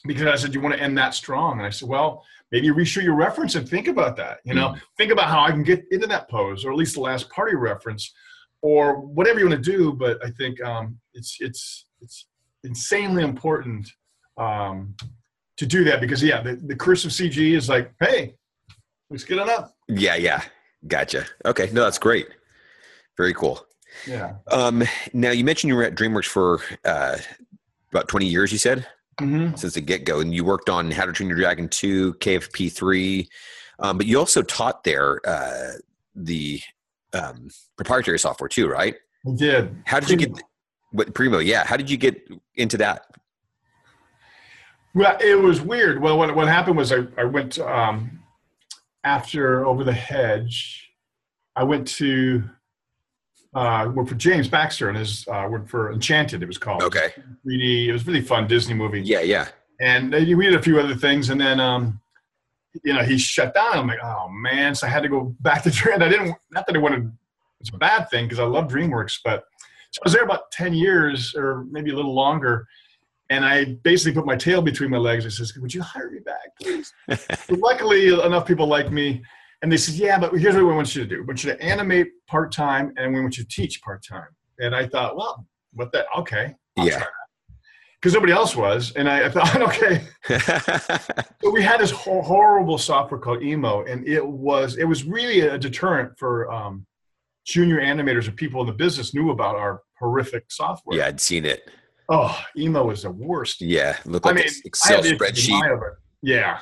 Because I said, "You want to end that strong?" And I said, "Well, maybe reshoot your reference and think about that. You know, mm. think about how I can get into that pose, or at least the last party reference, or whatever you want to do." But I think um, it's it's it's insanely important um, to do that because yeah, the, the curse of CG is like, "Hey, let's get it up." Yeah, yeah, gotcha. Okay, no, that's great. Very cool. Yeah. Um, now you mentioned you were at DreamWorks for uh, about 20 years. You said mm-hmm. since the get go, and you worked on How to Train Your Dragon 2, KFP 3, um, but you also taught there uh, the um, proprietary software too, right? I did. How did you get? What Primo? Yeah. How did you get into that? Well, it was weird. Well, what what happened was I I went um, after Over the Hedge. I went to uh, work for James Baxter and his uh, worked for Enchanted. It was called. Okay. 3D. It was really fun Disney movie. Yeah, yeah. And we did a few other things, and then um, you know he shut down. I'm like, oh man! So I had to go back to Dream. I didn't. Not that I wanted. It's a bad thing because I love DreamWorks, but so I was there about ten years or maybe a little longer. And I basically put my tail between my legs. I says, "Would you hire me back, please?" luckily, enough people like me, and they said, "Yeah, but here's what we want you to do: we want you to animate part time, and we want you to teach part time." And I thought, well, what that? Okay, I'll yeah. Because nobody else was, and I, I thought, okay. so we had this horrible software called Emo, and it was it was really a deterrent for um, junior animators or people in the business knew about our horrific software. Yeah, I'd seen it. Oh, emo is the worst. Yeah, look like I mean, Excel spreadsheet. Yeah,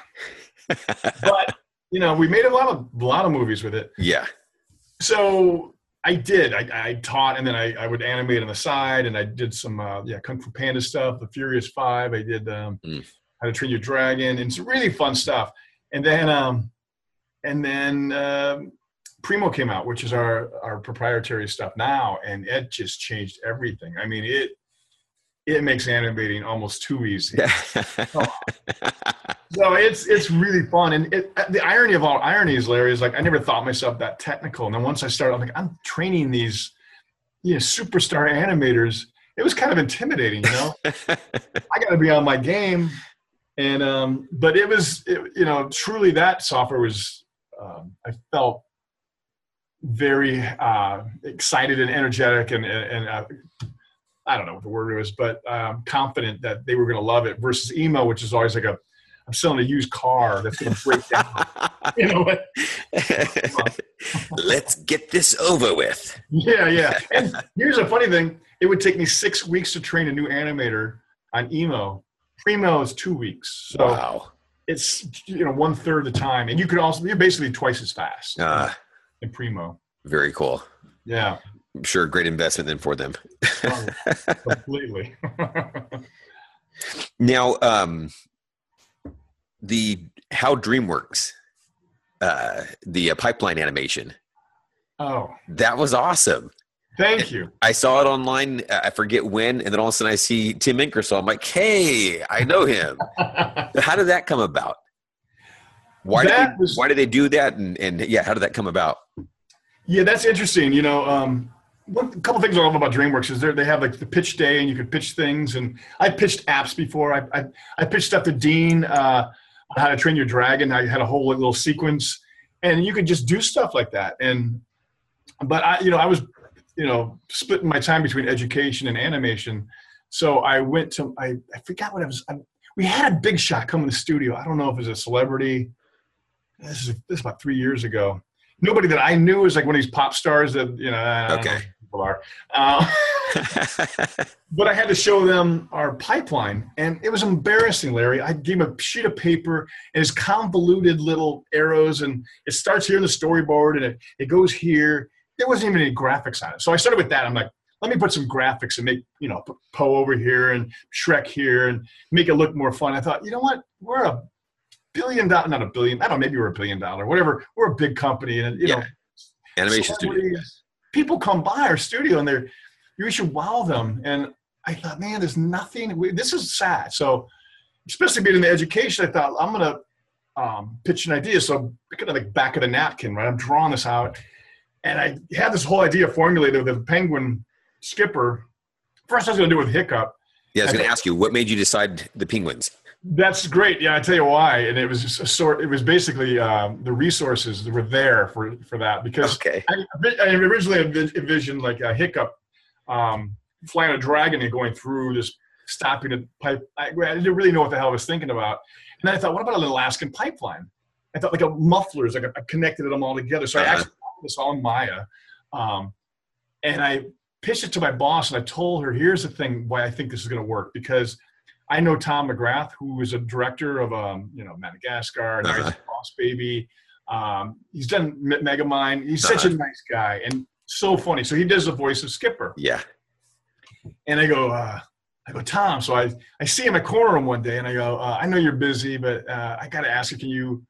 but you know, we made a lot of a lot of movies with it. Yeah. So I did. I, I taught, and then I, I would animate on the side, and I did some uh, yeah Kung Fu Panda stuff, the Furious Five. I did um, mm. How to Train Your Dragon, and some really fun stuff. And then um, and then uh, Primo came out, which is our our proprietary stuff now, and it just changed everything. I mean, it it makes animating almost too easy. oh. So it's it's really fun, and it, the irony of all ironies, Larry, is like I never thought myself that technical, and then once I started, I'm like I'm training these, you know, superstar animators. It was kind of intimidating, you know. I got to be on my game, and um, but it was, it, you know, truly that software was. Um, I felt very uh, excited and energetic and, and, and uh, I don't know what the word was, but um, confident that they were going to love it versus emo, which is always like a I'm selling a used car that's going to break down. you know what? Let's get this over with. Yeah, yeah. And here's a funny thing: it would take me six weeks to train a new animator on emo. Primo is two weeks. So wow. It's you know one third the time, and you could also you're basically twice as fast. Uh, in Primo. Very cool. Yeah. I'm sure great investment then for them. oh, completely. now, um, the how DreamWorks, uh, the uh, pipeline animation. Oh, that was awesome. Thank you. I saw it online. I forget when, and then all of a sudden I see Tim Ingersoll. I'm like, hey, I know him. how did that come about? Why did they, was, why did they do that? And, and yeah, how did that come about? Yeah, that's interesting. You know, um, one a couple things I love about DreamWorks is they have like the pitch day, and you could pitch things. And I pitched apps before. I I, I pitched stuff to Dean uh, on how to train your dragon. I had a whole little sequence, and you could just do stuff like that. And but I, you know, I was you know splitting my time between education and animation. So I went to I I forgot what I was. I, we had a big shot come in the studio. I don't know if it was a celebrity. This is this is about three years ago nobody that I knew was like one of these pop stars that you know. Okay. Know people are. Uh, but I had to show them our pipeline, and it was embarrassing, Larry. I gave him a sheet of paper and it's convoluted little arrows, and it starts here in the storyboard, and it, it goes here. There wasn't even any graphics on it. So I started with that. I'm like, let me put some graphics and make, you know, Po over here and Shrek here and make it look more fun. I thought, you know what? We're a billion dollar, not a billion, I don't know, maybe we're a billion dollar, whatever. We're a big company, and you yeah. know, animation studio. People come by our studio and they're, you should wow them. And I thought, man, there's nothing. We, this is sad. So, especially being in the education, I thought I'm gonna um, pitch an idea. So, kind of like back of the napkin, right? I'm drawing this out, and I had this whole idea formulated with the penguin skipper. First, I was gonna do it with Hiccup. Yeah, I was going to ask you, what made you decide the penguins? That's great. Yeah, I tell you why. And it was a sort. It was basically um, the resources that were there for for that because okay. I, I originally envisioned like a hiccup, um, flying a dragon and going through this, stopping a pipe. I, I, didn't really know what the hell I was thinking about. And then I thought, what about an Alaskan pipeline? I thought like a mufflers, like I connected them all together. So uh-huh. I actually this all in Maya, um, and I pitched it to my boss and I told her, here's the thing why I think this is going to work because I know Tom McGrath, who is a director of, um, you know, Madagascar, uh-huh. Nice Boss Baby. Um, he's done Megamind. He's uh-huh. such a uh-huh. nice guy and so funny. So he does the voice of Skipper. Yeah. and I go, uh, I go, Tom. So I, I see him at corner room one day and I go, uh, I know you're busy, but uh, I got to ask you, can you,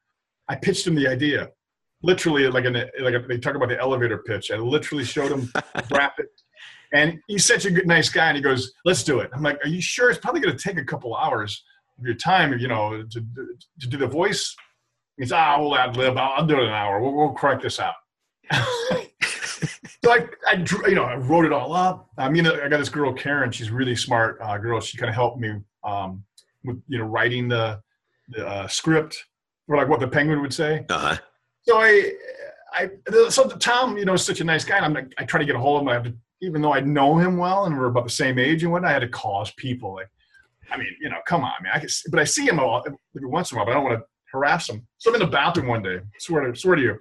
I pitched him the idea. Literally like an, like a, they talk about the elevator pitch. I literally showed him rapid. And he's such a good, nice guy. And he goes, let's do it. I'm like, are you sure? It's probably going to take a couple hours of your time, you know, to, to do the voice. He's, ah, we'll ad lib. I'll, I'll do it in an hour. We'll, we'll crank this out. so I, I, you know, I wrote it all up. I mean, I got this girl Karen. She's really smart uh, girl. She kind of helped me um, with you know writing the, the uh, script or like what the penguin would say. Uh-huh. So I, I, so Tom, you know, is such a nice guy. I'm like, I try to get a hold of him. I have to, even though I know him well and we're about the same age and what, I had to call his people. Like, I mean, you know, come on, man. I can, but I see him all, every once in a while, but I don't want to harass him. So I'm in the bathroom one day. Swear to, swear to you.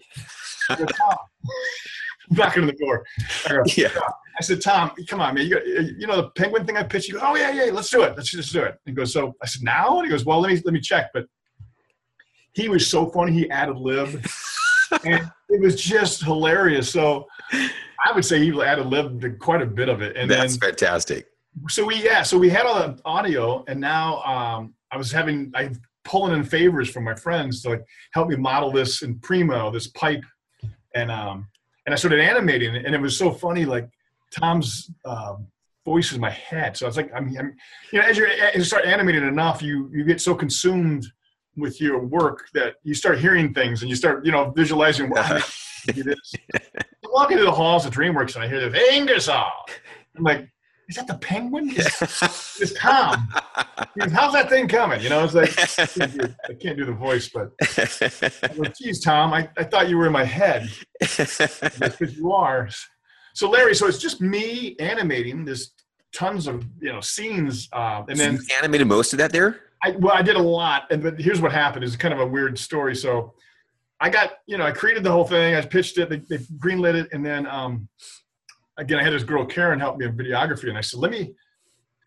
I go, Tom. knocking on the door. I, go, yeah. I said, Tom, come on, man. You, got, you know the penguin thing I pitched? You go, oh yeah, yeah, let's do it. Let's just do it. He goes, so I said, now? And he goes, well, let me let me check. But he was so funny. He added lib, and it was just hilarious. So I would say he added lib to quite a bit of it. And that's then, fantastic. So we yeah, so we had all the audio, and now um, I was having I pulling in favors from my friends to like help me model this in Primo, this pipe, and um, and I started animating it, and it was so funny. Like Tom's um, voice in my head, so I was like, I'm, I'm you know, as, as you start animating enough, you you get so consumed with your work that you start hearing things and you start you know visualizing. Wow, I'm walking through the halls of DreamWorks and I hear this Ingersoll. I'm like, is that the penguin? It's, Tom. How's that thing coming? You know, it's like, I can't do, I can't do the voice, but like, geez, Tom, I, I thought you were in my head. Because you are. So, Larry, so it's just me animating this tons of, you know, scenes. Uh, and so then animated most of that there? I, well, I did a lot. And but here's what happened. It's kind of a weird story. So I got, you know, I created the whole thing. I pitched it. They, they greenlit it. And then, um, again, I had this girl Karen help me in videography, and I said, "Let me."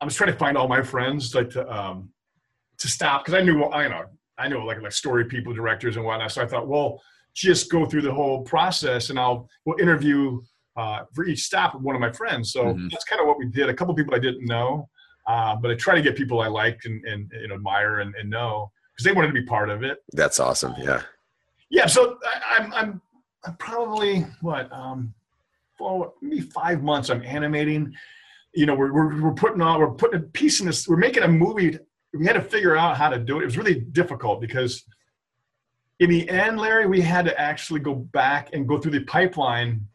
I was trying to find all my friends like to um, to stop because I knew I know I know like like story people, directors, and whatnot. So I thought, well, just go through the whole process, and I'll we'll interview uh, for each stop of one of my friends. So mm-hmm. that's kind of what we did. A couple people I didn't know, uh, but I try to get people I liked and, and, and admire and, and know because they wanted to be part of it. That's awesome. Yeah. Yeah. So I, I'm I'm I'm probably what um, for maybe five months I'm animating. You know, we're, we're, we're putting on, we're putting a piece in this, we're making a movie. We had to figure out how to do it. It was really difficult because in the end, Larry, we had to actually go back and go through the pipeline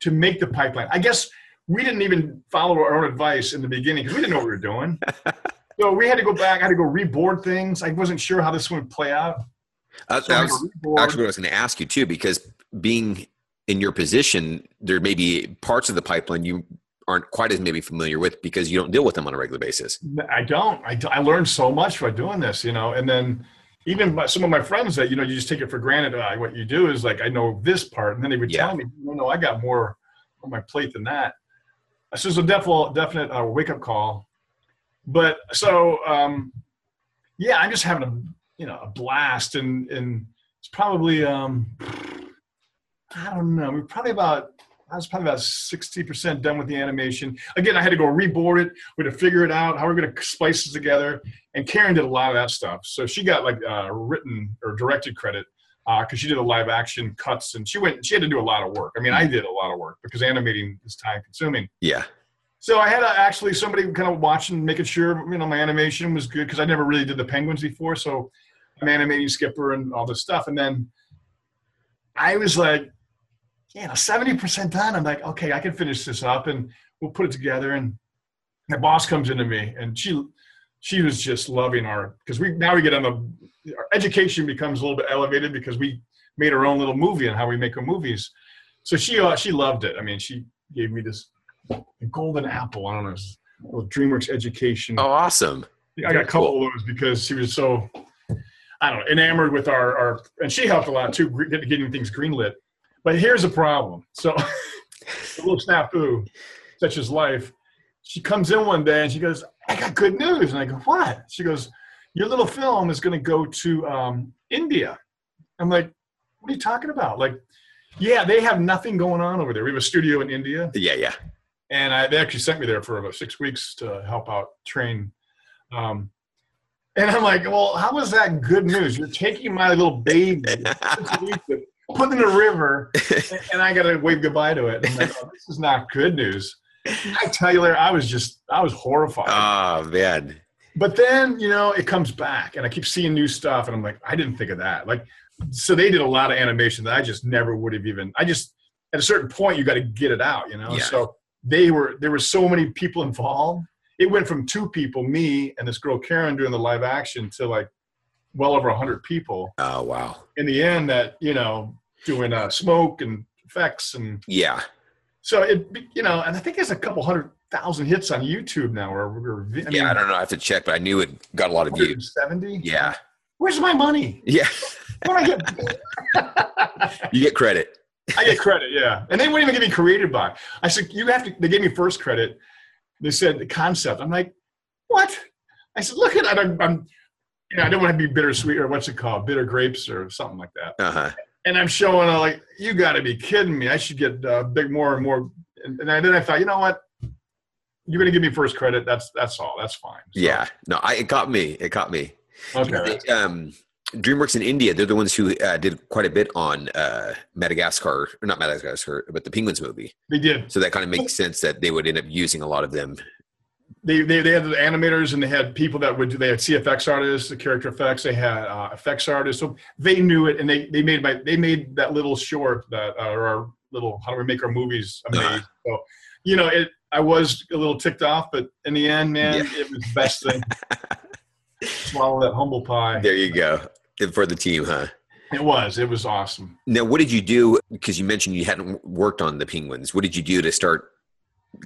to make the pipeline. I guess we didn't even follow our own advice in the beginning because we didn't know what we were doing. so we had to go back. I had to go reboard things. I wasn't sure how this would play out. Uh, so that was actually what I was going to ask you too, because being in your position, there may be parts of the pipeline you aren't quite as maybe familiar with because you don't deal with them on a regular basis. I don't. I, I learned so much by doing this, you know, and then even by some of my friends that, you know, you just take it for granted. Uh, what you do is like, I know this part. And then they would yeah. tell me, no, no, I got more on my plate than that. So it's a definite, definite uh, wake up call. But so, um, yeah, I'm just having a, you know, a blast and, and it's probably, um, I don't know. We're probably about I was probably about 60% done with the animation. Again, I had to go reboard it. We had to figure it out, how we're going to splice it together. And Karen did a lot of that stuff. So she got like uh, written or directed credit because uh, she did the live action cuts and she went, she had to do a lot of work. I mean, I did a lot of work because animating is time consuming. Yeah. So I had to actually somebody kind of watching, making sure, you know, my animation was good because I never really did the penguins before. So I'm animating Skipper and all this stuff. And then I was like, you know, 70% done. I'm like, okay, I can finish this up and we'll put it together. And my boss comes into me and she, she was just loving our, because we, now we get on the, our education becomes a little bit elevated because we made our own little movie on how we make our movies. So she, uh, she loved it. I mean, she gave me this golden apple. I don't know, little DreamWorks education. Oh, awesome. I got a couple cool. of those because she was so, I don't know, enamored with our, our, and she helped a lot too, getting things greenlit but here's a problem. So a little snafu, such as life. She comes in one day and she goes, I got good news. And I go, what? She goes, your little film is going to go to um, India. I'm like, what are you talking about? Like, yeah, they have nothing going on over there. We have a studio in India. Yeah, yeah. and I, they actually sent me there for about six weeks to help out train. Um, and I'm like, well, how is that good news? You're taking my little baby, put in the river, and I got to wave goodbye to it. I'm like, oh, this is not good news. I tell you, Larry, I was just, I was horrified. Oh man. But then, you know, it comes back, and I keep seeing new stuff, and I'm like, I didn't think of that. Like, so they did a lot of animation that I just never would have even. I just at a certain point, you got to get it out, you know. Yeah. So they were there were so many people involved. It went from two people, me and this girl Karen doing the live action, to like well over hundred people. Oh wow! In the end, that you know, doing uh, smoke and effects and yeah. So it you know, and I think there's a couple hundred thousand hits on YouTube now. Or, or I mean, yeah, I don't know. I have to check, but I knew it got a lot of views. Seventy. Yeah. Where's my money? Yeah. What I get? you get credit. I get credit, yeah. And they wouldn't even give me created by. I said, you have to, they gave me first credit. They said the concept. I'm like, what? I said, look at that. I'm, I'm you know, I don't want to be bittersweet or what's it called? Bitter grapes or something like that. Uh-huh. And I'm showing, uh, like, you got to be kidding me. I should get uh, big more and more. And, and then I thought, you know what? You're going to give me first credit. That's that's all. That's fine. So, yeah. No, I, it got me. It got me. Okay. um, DreamWorks in India, they're the ones who uh, did quite a bit on uh, Madagascar, or not Madagascar, but the Penguins movie. They did. So that kind of makes sense that they would end up using a lot of them. They, they, they had the animators and they had people that would do, they had CFX artists, the character effects, they had uh, effects artists. So they knew it and they, they made my, they made that little short that, uh, or our little, how do we make our movies amazing. Uh-huh. So, you know, it, I was a little ticked off, but in the end, man, yeah. it was the best thing. Swallow that humble pie. There you go for the team, huh? It was. It was awesome. Now, what did you do? Because you mentioned you hadn't worked on the Penguins. What did you do to start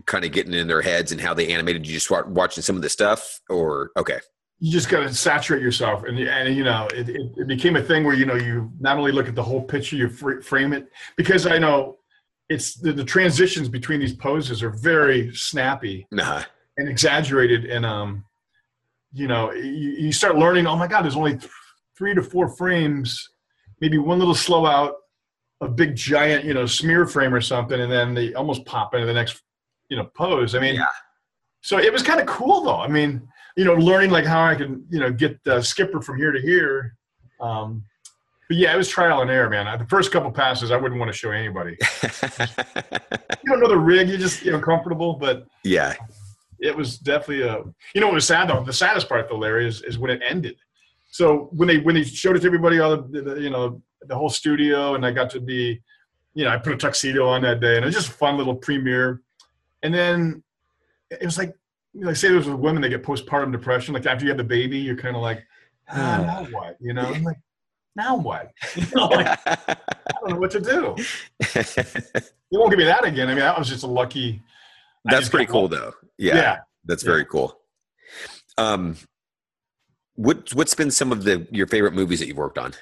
kind of getting in their heads and how they animated? You just start watching some of the stuff, or okay? You just got to saturate yourself, and and you know, it, it, it, became a thing where you know you not only look at the whole picture, you fr- frame it because I know it's the, the, transitions between these poses are very snappy uh-huh. and exaggerated, and um, you know, you, you start learning. Oh my God, there's only three to four frames, maybe one little slow out, a big giant, you know, smear frame or something, and then they almost pop into the next, you know, pose. I mean, yeah. so it was kind of cool though. I mean, you know, learning like how I can, you know, get the skipper from here to here. Um, but yeah, it was trial and error, man. The first couple passes, I wouldn't want to show anybody. you don't know the rig, you're just you know comfortable, but yeah, it was definitely a. You know, what was sad though. The saddest part though, Larry, is, is when it ended so when they when they showed it to everybody, all the, the, you know the whole studio, and I got to be, you know, I put a tuxedo on that day, and it was just a fun little premiere. And then it was like, you know, say there's with women that get postpartum depression. Like after you have the baby, you're kind of like, ah, now what? You know, I'm like, now what? You know, like, I don't know what to do. you won't give me that again. I mean, that was just a lucky. That's pretty cool, though. Yeah, yeah. that's very cool. Um, what what's been some of the your favorite movies that you've worked on?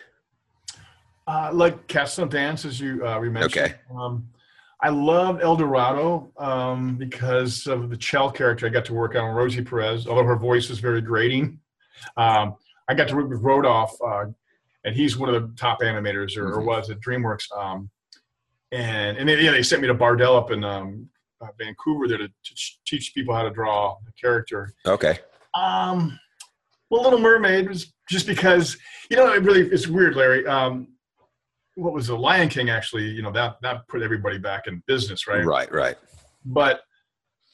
Uh, like Cats Don't Dance, as you uh, mentioned. Okay. Um, I loved El Dorado um, because of the Chel character I got to work on, Rosie Perez, although her voice is very grating. Um, I got to work with Rodolphe, uh, and he's one of the top animators, or, mm-hmm. or was at DreamWorks. Um, and and they, yeah, they sent me to Bardel up in um, uh, Vancouver there to, to, teach people how to draw a character. Okay. Um, well, Little Mermaid was just because you know it really it's weird, Larry. Um, what was the Lion King actually? You know that that put everybody back in business, right? Right, right. But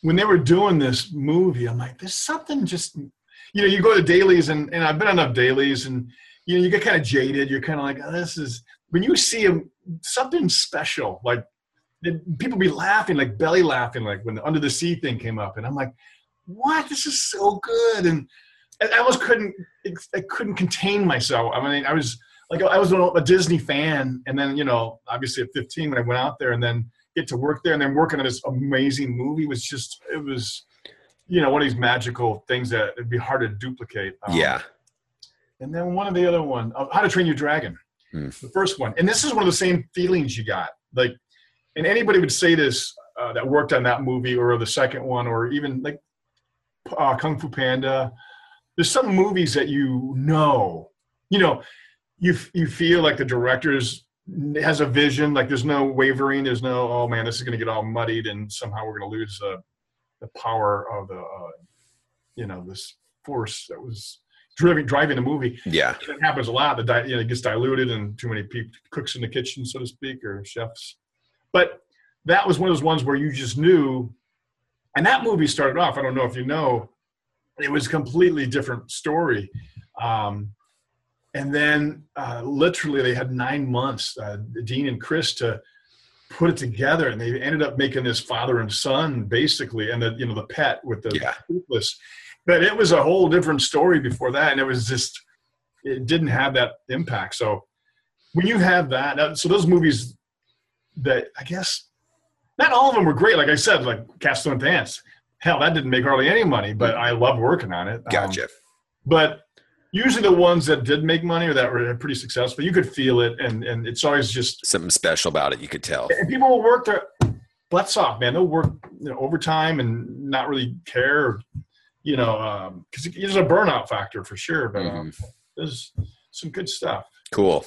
when they were doing this movie, I'm like, there's something just you know you go to dailies and and I've been on enough dailies and you know you get kind of jaded. You're kind of like, oh, this is when you see them something special like people be laughing like belly laughing like when the under the sea thing came up and i'm like what this is so good and I almost couldn't I couldn't contain myself. I mean, I was like I was a Disney fan, and then you know, obviously at 15 when I went out there, and then get to work there, and then working on this amazing movie was just it was, you know, one of these magical things that it'd be hard to duplicate. Um, yeah. And then one of the other one, uh, How to Train Your Dragon, hmm. the first one, and this is one of the same feelings you got. Like, and anybody would say this uh, that worked on that movie or the second one, or even like uh, Kung Fu Panda there's some movies that you know, you know, you you feel like the directors has a vision. Like there's no wavering. There's no oh man, this is going to get all muddied and somehow we're going to lose uh, the power of the uh, you know this force that was driving driving the movie. Yeah, it happens a lot. The di- you know it gets diluted and too many people cooks in the kitchen, so to speak, or chefs. But that was one of those ones where you just knew. And that movie started off. I don't know if you know, it was a completely different story. Um, and then uh, literally they had nine months, uh, Dean and Chris, to put it together, and they ended up making this father and son basically, and the you know the pet with the yeah. toothless. But it was a whole different story before that, and it was just it didn't have that impact. So when you have that, so those movies that I guess not all of them were great. Like I said, like Cats Don't Dance. Hell, that didn't make hardly any money, but I love working on it. Gotcha. Um, but usually the ones that did make money or that were pretty successful, you could feel it, and and it's always just something special about it. You could tell. And people will work their butts off, man. They'll work you know, overtime and not really care, you know, because um, there's a burnout factor for sure. But um, mm-hmm. there's some good stuff. Cool.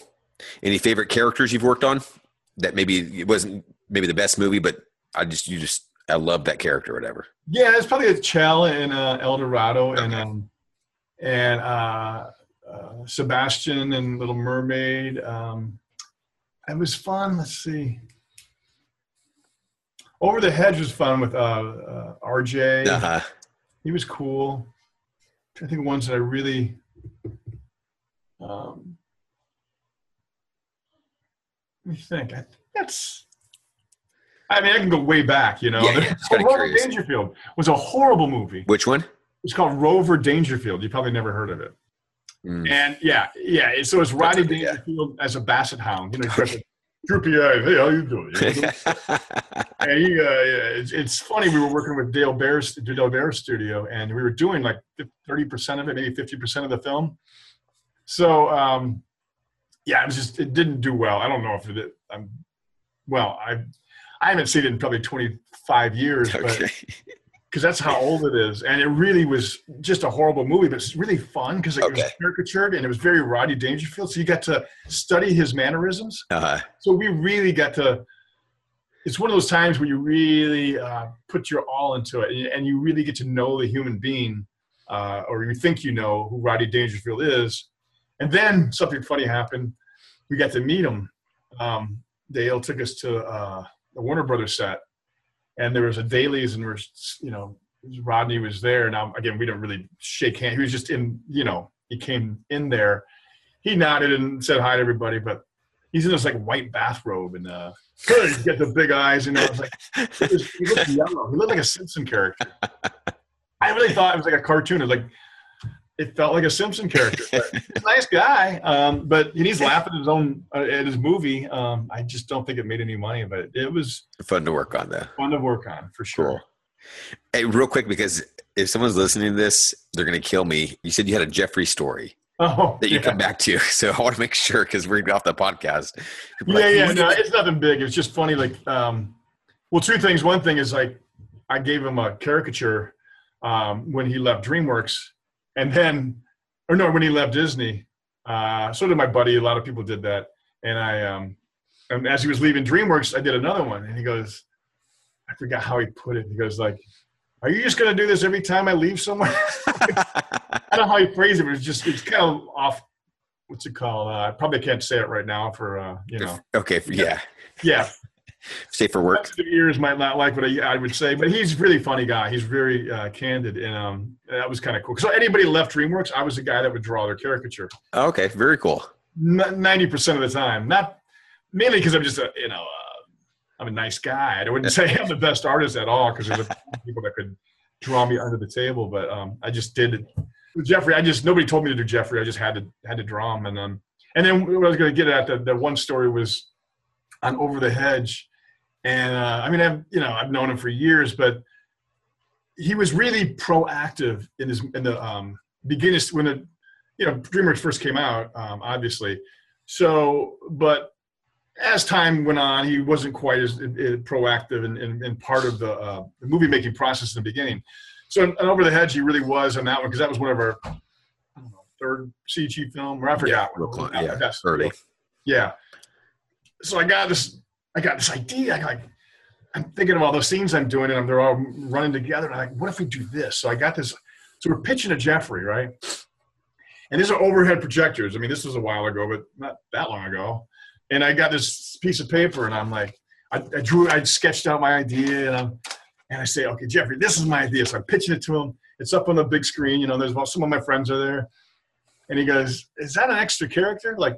Any favorite characters you've worked on that maybe it wasn't maybe the best movie, but I just you just I love that character, or whatever. Yeah, it's probably a Chel in uh, El Dorado, okay. and um, and uh, uh, Sebastian and Little Mermaid. Um, it was fun. Let's see. Over the Hedge was fun with uh, uh RJ. Uh-huh. He was cool. I think ones that I really. Um, me think. I think that's. I mean, I can go way back. You know, yeah, yeah, Rover Dangerfield was a horrible movie. Which one? It's called Rover Dangerfield. You probably never heard of it. Mm. And yeah, yeah. So it's Rodney okay, Dangerfield yeah. as a basset hound. You know, okay. droopy eyes. Hey, how you doing? and he, uh, yeah, it's, it's, funny. We were working with Dale Baer's Dale Baer Studio, and we were doing like thirty percent of it, maybe fifty percent of the film. So um, yeah, it was just it didn't do well. I don't know if it. I'm well. I I haven't seen it in probably twenty five years, okay. but because that's how old it is. And it really was just a horrible movie, but it's really fun because it okay. was caricatured and it was very Roddy Dangerfield. So you got to study his mannerisms. Uh-huh. So we really got to. It's one of those times where you really uh, put your all into it, and you really get to know the human being, uh, or you think you know who Roddy Dangerfield is. And then something funny happened. We got to meet him. Um, Dale took us to uh, the Warner Brothers set, and there was a dailies and we're you know rodney was there. Now again we don't really shake hands. He was just in you know he came in there. He nodded and said hi to everybody but he's in this like white bathrobe and uh he's got the big eyes and I was like he, was, he looked yellow. He looked like a simpson character. I really thought it was like a cartoon. It was like it felt like a Simpson character. nice guy, um, but he's laughing at his own uh, at his movie. Um, I just don't think it made any money, but it, was fun to work on. Though fun to work on for sure. Cool. Hey, real quick, because if someone's listening to this, they're going to kill me. You said you had a Jeffrey story. Oh, that you yeah. come back to. So I want to make sure because we're off the podcast. Yeah, like, yeah, no, it's nothing big. It's just funny. Like, um, well, two things. One thing is like I gave him a caricature um, when he left DreamWorks and then, or no, when he left Disney, uh, so did my buddy. A lot of people did that. And I, um, and as he was leaving DreamWorks, I did another one. And he goes, I forgot how he put it. He goes like, "Are you just going to do this every time I leave somewhere?" I don't know how he phrased it, but it's just it's kind of off. What's it called? Uh, I probably can't say it right now for uh, you know. Okay. Yeah. Yeah. Safe for work. The ears might not like what I, I, would say, but he's really funny guy. He's very uh, candid, and um, that was kind of cool. So anybody left DreamWorks, I was the guy that would draw their caricature. Okay, very cool. Ninety percent of the time, not mainly because I'm just a you know uh, I'm a nice guy. I wouldn't say I'm the best artist at all because there's people that could draw me under the table, but um, I just did it. With Jeffrey, I just nobody told me to do Jeffrey. I just had to had to draw him, and um, and then what I was going to get at the, the one story was on Over the Hedge and uh, I mean, I've you know I've known him for years, but he was really proactive in his in the um, beginning when the you know DreamWorks first came out, um, obviously. So, but as time went on, he wasn't quite as, as proactive and, and, and, part of the, uh, the, movie making process in the beginning. So, and Over the Hedge, he really was on that one because that was one of our know, third CG film, or I forgot. Yeah, yeah, early. Yeah. so I got this, I got this idea. I like, I'm thinking of all those scenes I'm doing, and they're all running together. And I'm like, what if we do this? So I got this. So we're pitching to Jeffrey, right? And these are overhead projectors. I mean, this was a while ago, but not that long ago. And I got this piece of paper, and I'm like, I, I drew, I sketched out my idea, and I'm, and I say, okay, Jeffrey, this is my idea. So I'm pitching it to him. It's up on the big screen. You know, there's some of my friends are there, and he goes, "Is that an extra character? Like,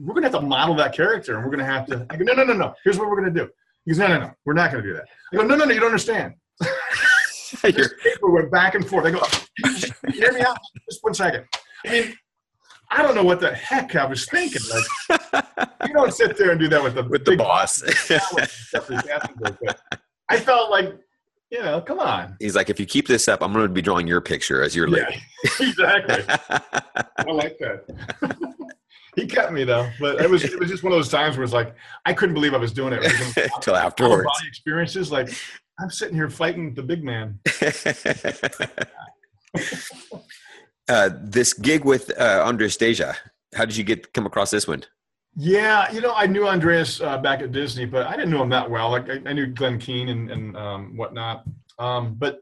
we're gonna have to model that character, and we're gonna have to." I go, "No, no, no, no. Here's what we're gonna do." He goes, "No, no, no. We're not gonna do that." I go, "No, no, no. You don't understand." paper went back and forth. I go, "Hear me out. Just one second. I mean, I don't know what the heck I was thinking. Like, you don't sit there and do that with the with the boss. I felt like, you know, come on. He's like, if you keep this up, I'm going to be drawing your picture as your lady. Yeah, exactly. I like that. He kept me though, but it was it was just one of those times where it's like I couldn't believe I was doing it until afterwards. Body experiences, like I'm sitting here fighting the big man. uh, this gig with uh, Andreas Deja, how did you get come across this one? Yeah, you know, I knew Andreas uh, back at Disney, but I didn't know him that well. Like I, I knew Glen Keane and, and um, whatnot. Um, but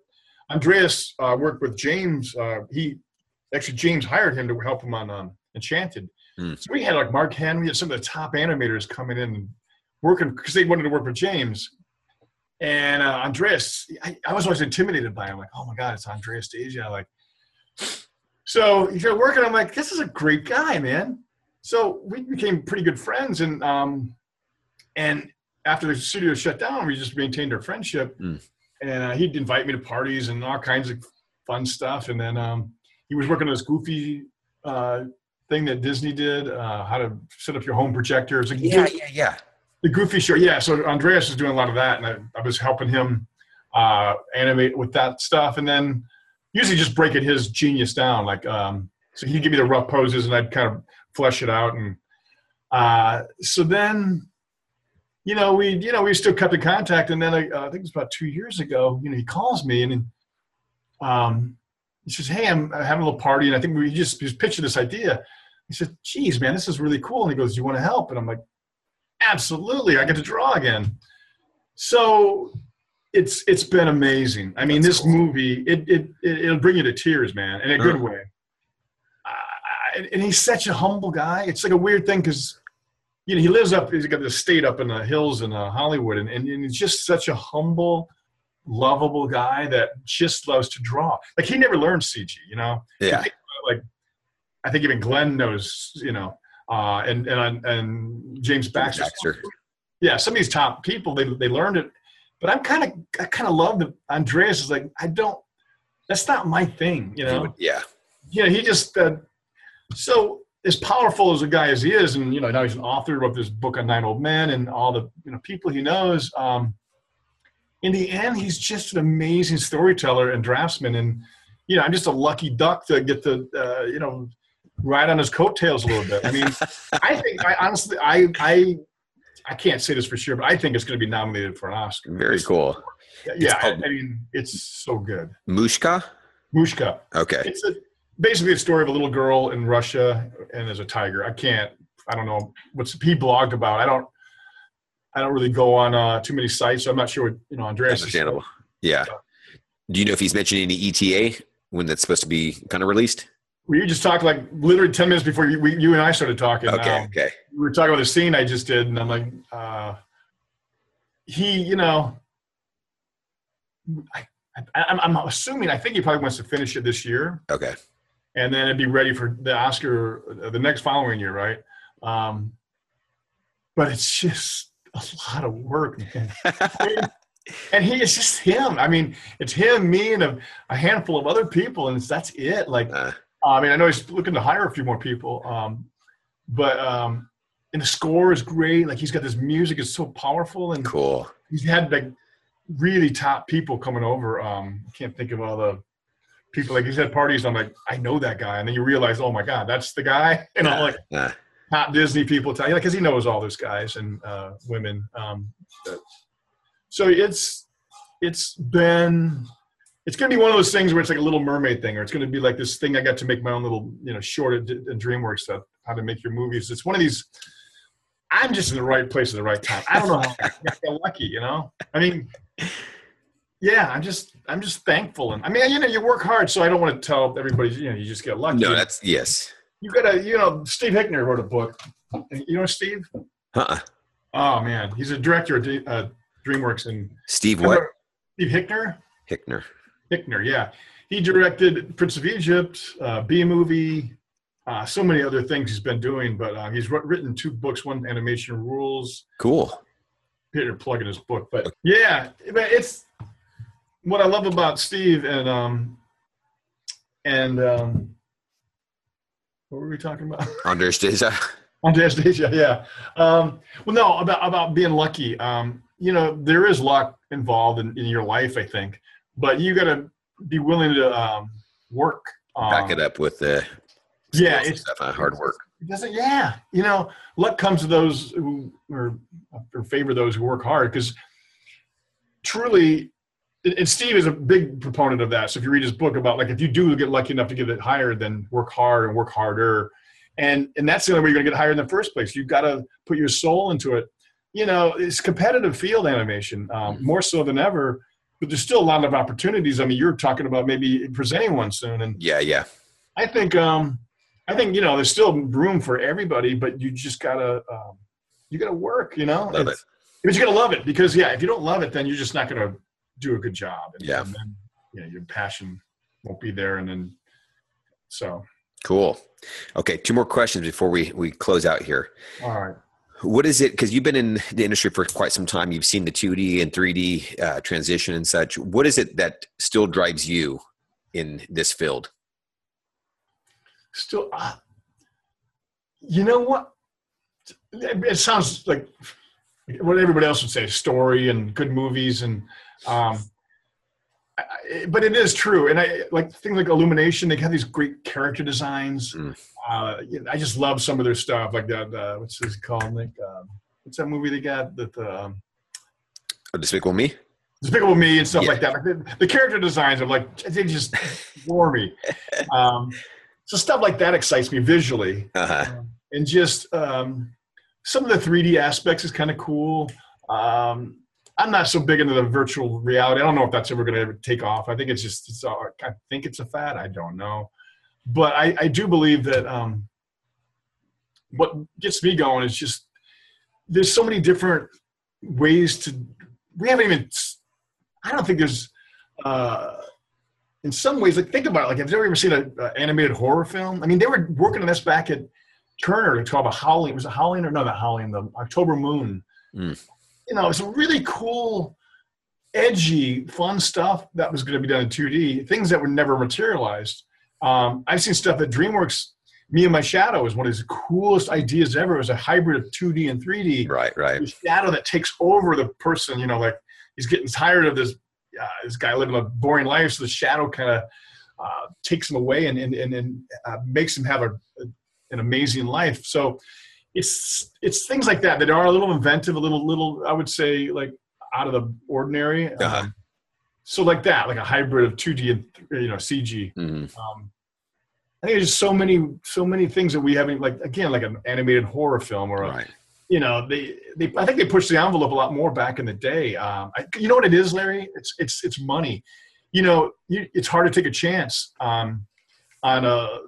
Andreas uh, worked with James. Uh, he actually James hired him to help him on um, Enchanted. Mm. So we had like Mark Henn and some of the top animators coming in and working because they wanted to work with James. And uh, Andreas, I, I, was always intimidated by him. Like, oh my God, it's Andreas Deja. Like, so he started working. I'm like, this is a great guy, man. So we became pretty good friends, and um, and after the studio shut down, we just maintained our friendship. Mm. And uh, he'd invite me to parties and all kinds of fun stuff. And then um, he was working on this goofy uh, thing that Disney did, uh, how to set up your home projector. Like, yeah, yeah, yeah. The Goofy show, yeah. So Andreas was doing a lot of that, and I, I was helping him uh, animate with that stuff. And then usually just breaking his genius down. Like, um, so he'd give me the rough poses, and I'd kind of flesh it out. And uh, so then, you know, we, you know, we still kept in contact. And then I, uh, I think it was about two years ago, you know, he calls me and um, he says, Hey, I'm having a little party. And I think we just, he was pitching this idea. He said, geez, man, this is really cool. And he goes, do you want to help? And I'm like, absolutely. I get to draw again. So it's, it's been amazing. I mean, That's this cool. movie, it, it, it, will bring you to tears, man, in a good way and he's such a humble guy. It's like a weird thing because you know he lives up. He's got this estate up in the hills in uh, Hollywood, and, and, and he's just such a humble, lovable guy that just loves to draw. Like he never learned CG. You know. Yeah. like I think even Glenn knows. You know. Uh, and and and James Baxter. Baxter. Yeah, some of these top people they they learned it, but I'm kind of I kind of love that Andreas is like I don't. That's not my thing, you know. Yeah. Yeah, he just uh, so as powerful as a guy as he is, and you know now he's an author of this book on Nine Old Men and all the you know people he knows. Um, in the end, he's just an amazing storyteller and draftsman, and you know I'm just a lucky duck to get to uh, you know ride on his coattails a little bit. I mean, I think I honestly I I I can't say this for sure, but I think it's going to be nominated for an Oscar. Very cool. Yeah, I, I, mean it's so good. Mushka. Mushka. Okay. It's a basically a story of a little girl in Russia and as a tiger. I can't. I don't know what's he blogged about. I don't. I don't really go on uh, too many sites, so I'm not sure what you know. Andreas. Understandable. Yeah. Do you know if he's mentioned any ETA when that's supposed to be kind of released? We just talked like literally ten minutes before you, we, you and I started talking. Okay. Um, okay. We were talking about the scene I just did, and I'm like, uh, he, you know, I, I, I'm assuming. I think he probably wants to finish it this year. Okay and then it'd be ready for the Oscar uh, the next following year, right? Um, but it's just a lot of work, and he is just him. I mean, it's him, me, and a, a handful of other people, and that's it. Like, uh, I mean, I know he's looking to hire a few more people, um, but um, and the score is great. Like, he's got this music is so powerful and cool. He's had like really top people coming over. Um, I can't think of all the people like he's had parties. I'm like, I know that guy, and then you realize, oh my god, that's the guy. And I'm like, top Disney people tell you because he knows all those guys and uh, women. Um, so it's it's been it's going to be one of those things where it's like a little mermaid thing or it's going to be like this thing i got to make my own little you know short at, at dreamworks stuff how to make your movies it's one of these I'm just in the right place at the right time. I don't know how I got lucky, you know. I mean, yeah, I'm just I'm just thankful, and I mean, you know, you work hard, so I don't want to tell everybody, you know, you just get lucky. No, that's yes. You got to, you know, Steve Hickner wrote a book. You know Steve? Uh-uh. Oh man, he's a director at uh, DreamWorks and Steve what? Steve Hickner. Hickner. Hickner, yeah. He directed Prince of Egypt, uh, B movie, uh, so many other things he's been doing. But uh, he's written two books, one Animation Rules. Cool. Peter plug in his book, but yeah, it's what I love about Steve and um and um what were we talking about? Andreas Deja. Andreas Deja, yeah. Um, well, no, about about being lucky. Um, you know, there is luck involved in, in your life, I think, but you got to be willing to um, work. Um, Back it up with the yeah, it's stuff, uh, hard work. It doesn't. Yeah, you know, luck comes to those who or, or favor those who work hard because truly and Steve is a big proponent of that. So if you read his book about like if you do get lucky enough to get it hired, then work hard and work harder. And and that's the only way you're gonna get hired in the first place. You've got to put your soul into it. You know, it's competitive field animation, um, mm-hmm. more so than ever. But there's still a lot of opportunities. I mean, you're talking about maybe presenting one soon, and yeah, yeah. I think um, I think you know there's still room for everybody, but you just gotta um, you gotta work. You know, love it. But you gotta love it because yeah, if you don't love it, then you're just not gonna do a good job. And, yeah. And then, you know, your passion won't be there. And then, so. Cool. Okay. Two more questions before we, we close out here. All right. What is it? Because you've been in the industry for quite some time. You've seen the 2D and 3D uh, transition and such. What is it that still drives you in this field? Still, uh, you know what? It sounds like what everybody else would say: story and good movies and um, I, but it is true, and I like things like Illumination. They have these great character designs. Mm. Uh, you know, I just love some of their stuff, like that. Uh, what's this called? Like, uh, what's that movie they got? That um, oh, Despicable Me. Despicable Me and stuff yeah. like that. Like the, the, character designs are like they just bore me. Um, so stuff like that excites me visually, uh-huh. Um, and just um, some of the 3D aspects is kind of cool. Um, I'm not so big into the virtual reality. I don't know if that's ever going to take off. I think it's just, it's, I think it's a fad. I don't know. But I, I do believe that um, what gets me going is just there's so many different ways to, we haven't even, I don't think there's, uh, in some ways, like think about it. Like, have you ever seen an animated horror film? I mean, they were working on this back at Turner. It's called a Howling. Was it Howling or no? Not Howling. The October Moon. Mm you know, some really cool, edgy, fun stuff that was going to be done in 2D, things that were never materialized. Um, I've seen stuff at DreamWorks. Me and My Shadow is one of his coolest ideas ever. It was a hybrid of 2D and 3D. Right, right. The shadow that takes over the person, you know, like he's getting tired of this uh, this guy living a boring life, so the shadow kind of uh, takes him away and and, and, and uh, makes him have a, a, an amazing life. So it's it's things like that that are a little inventive, a little little I would say like out of the ordinary. Uh-huh. Um, so like that, like a hybrid of 2D and you know CG. Mm-hmm. Um, I think there's so many so many things that we haven't like again like an animated horror film or a, right. you know they they I think they pushed the envelope a lot more back in the day. Um, I, you know what it is, Larry? It's it's it's money. You know, you, it's hard to take a chance um, on a,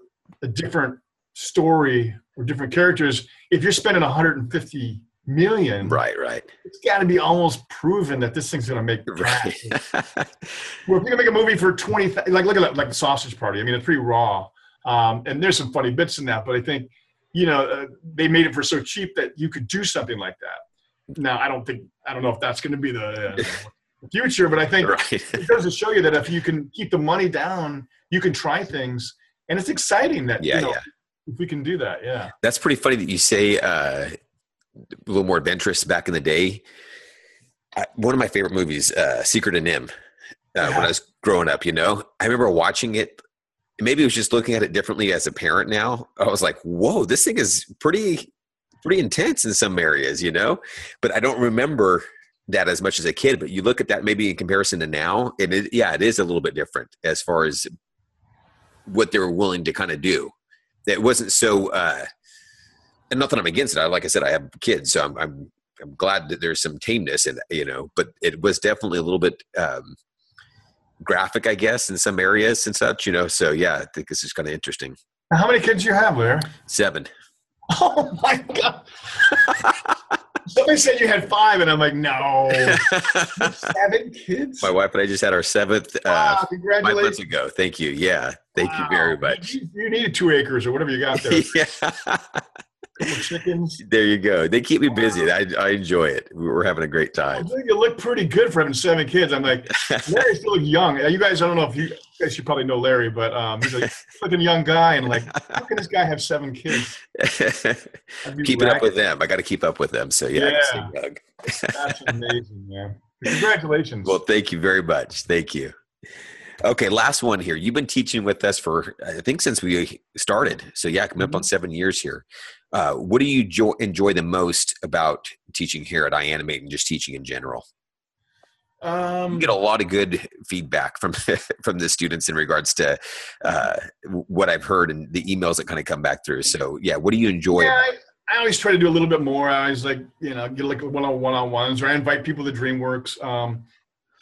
a different story or different characters if you're spending 150 million right right it's got to be almost proven that this thing's going to make right. well if you're going to make a movie for 20 like look at that like the sausage party i mean it's pretty raw um, and there's some funny bits in that but i think you know uh, they made it for so cheap that you could do something like that now i don't think i don't know if that's going to be the uh, future but i think right. it goes to show you that if you can keep the money down you can try things and it's exciting that yeah, you know, yeah if we can do that, yeah. That's pretty funny that you say uh, a little more adventurous back in the day. I, one of my favorite movies, uh, Secret of NIMH, uh, yeah. when I was growing up, you know, I remember watching it. Maybe it was just looking at it differently as a parent now. I was like, whoa, this thing is pretty, pretty intense in some areas, you know, but I don't remember that as much as a kid. But you look at that maybe in comparison to now, and it, yeah, it is a little bit different as far as what they were willing to kind of do that wasn't so uh, and not that I'm against it. I, like I said, I have kids, so I'm, I'm, I'm glad that there's some tameness in it, you know, but it was definitely a little bit, um, graphic, I guess, in some areas and such, you know? So yeah, I think this is kind of interesting. How many kids do you have, Larry? Seven. Oh my God. Somebody said you had five, and I'm like, no. Seven kids? My wife and I just had our seventh uh, Wow, five congratulations. months ago. Thank you. Yeah. Thank you very much. You, you needed two acres or whatever you got there. yeah. Chickens. There you go. They keep me busy. I, I enjoy it. We're having a great time. you look pretty good for having seven kids. I'm like, Larry still young. You guys, I don't know if you, you guys should probably know Larry, but um, he's a looking young guy, and like, how can this guy have seven kids? I'd Keeping up with them. I got to keep up with them. So yeah. Yeah. That's amazing, man. Congratulations. Well, thank you very much. Thank you. Okay, last one here. You've been teaching with us for I think since we started. So yeah, coming up on seven years here. Uh, what do you jo- enjoy the most about teaching here at iAnimate and just teaching in general? um, You get a lot of good feedback from from the students in regards to uh, what I've heard and the emails that kind of come back through. So yeah, what do you enjoy? Yeah, I, I always try to do a little bit more. I always like, you know, get like one on one on ones, or I invite people to DreamWorks. Um,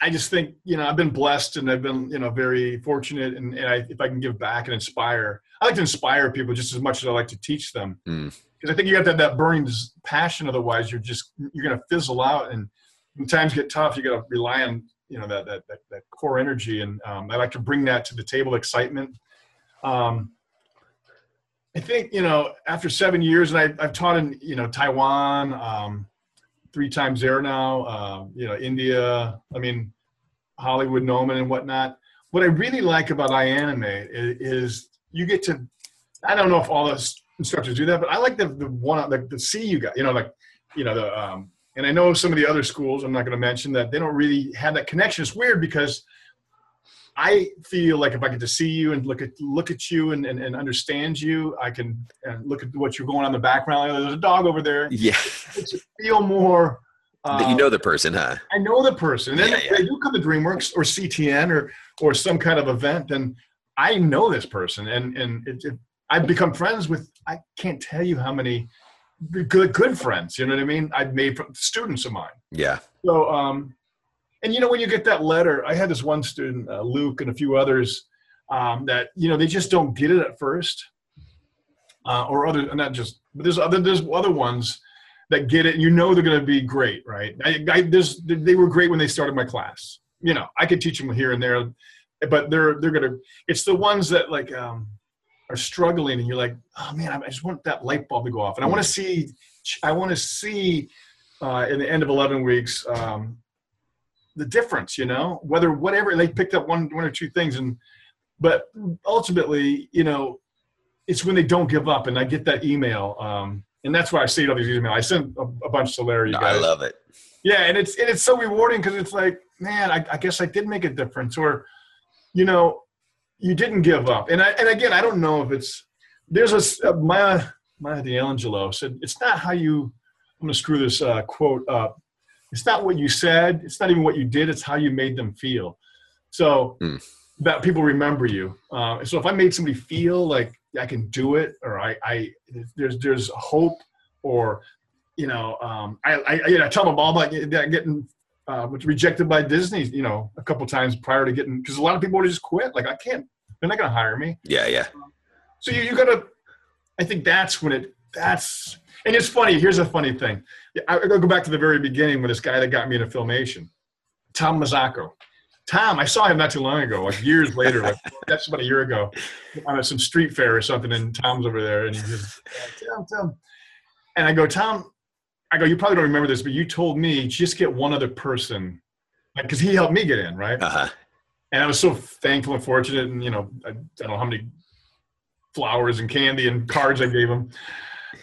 I just think, you know, I've been blessed and I've been, you know, very fortunate, and, and I, if I can give back and inspire, I like to inspire people just as much as I like to teach them. Mm. Because I think you got that that burning passion. Otherwise, you're just you're going to fizzle out, and when times get tough, you got to rely on you know that that that, that core energy. And um, I like to bring that to the table, excitement. Um, I think you know after seven years, and I, I've taught in you know Taiwan, um, three times there now. Um, you know India. I mean Hollywood, Gnomon, and whatnot. What I really like about iAnimate is, is you get to. I don't know if all the instructors do that, but I like the the one like the see you got. You know, like you know the. Um, and I know some of the other schools. I'm not going to mention that they don't really have that connection. It's weird because I feel like if I get to see you and look at look at you and, and, and understand you, I can and look at what you're going on in the background. There's a dog over there. Yeah, It's feel more. that you uh, know the person, huh? I know the person. And then Yeah, if yeah. they do come to DreamWorks or CTN or or some kind of event, then I know this person, and and it, it, I've become friends with. I can't tell you how many good good friends. You know what I mean? I've made from students of mine. Yeah. So, um, and you know, when you get that letter, I had this one student, uh, Luke, and a few others um, that you know they just don't get it at first, uh, or other, not just, but there's other there's other ones that get it, you know they're going to be great, right? I, I, they were great when they started my class. You know, I could teach them here and there, but they're they're gonna. It's the ones that like um, are struggling, and you're like, oh man, I just want that light bulb to go off, and I want to see, I want to see uh, in the end of 11 weeks um, the difference you know whether whatever they picked up one one or two things and but ultimately you know it's when they don't give up and i get that email um, and that's why i see all these emails. I send a, a bunch to larry you I love it. yeah and it's and it's so rewarding because it's like man I, I guess i did make a difference or you know you didn't give up. And i and again i don't know if it's there's a uh, maya maya Angelou said it's not how you i'm going to screw this uh, quote up it's not what you said. It's not even what you did. It's how you made them feel. So Hmm. that people remember you. Uh, so if i made somebody feel like i can do it or i i there's there's hope or you know um, I, I you know, I tell them all about getting uh, was rejected by disney you know a couple times prior to getting because a lot of people would just quit. Like i can't they're not going to hire me. Yeah, yeah. so you, you gotta, I think that's when it, that's, and it's funny. Here's a funny thing. I, I go back to the very beginning with this guy that got me into filmation, Tom Mazzacco. Tom, I saw him not too long ago, like years later, like that's about a year ago, on some street fair or something, and Tom's over there, and he just, Tom, Tom. And I go, Tom, I go, you probably don't remember this, but you told me just get one other person, like, because he helped me get in, right? Uh huh. and I was so thankful and fortunate. And you know, I, I don't know how many flowers and candy and cards I gave him.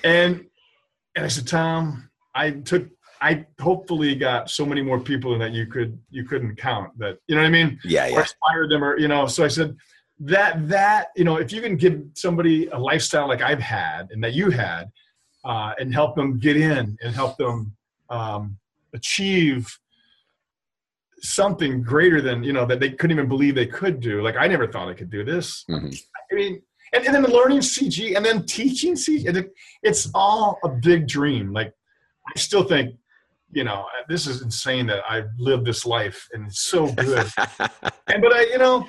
And and I said, Tom, I took, I hopefully got so many more people in that you could you couldn't count. That you know what I mean? Yeah, Or yeah. inspired them, or you know. So I said that that you know, if you can give somebody a lifestyle like I've had and that you had, uh, and help them get in and help them um, achieve something greater than you know that they couldn't even believe they could do. Like I never thought I could do this. Mhm. I mean, and, and then learning CG and then teaching CG. It's all a big dream. Like I still think, you know, uh, this is insane that I've lived this life and it's so good. and but I, you know,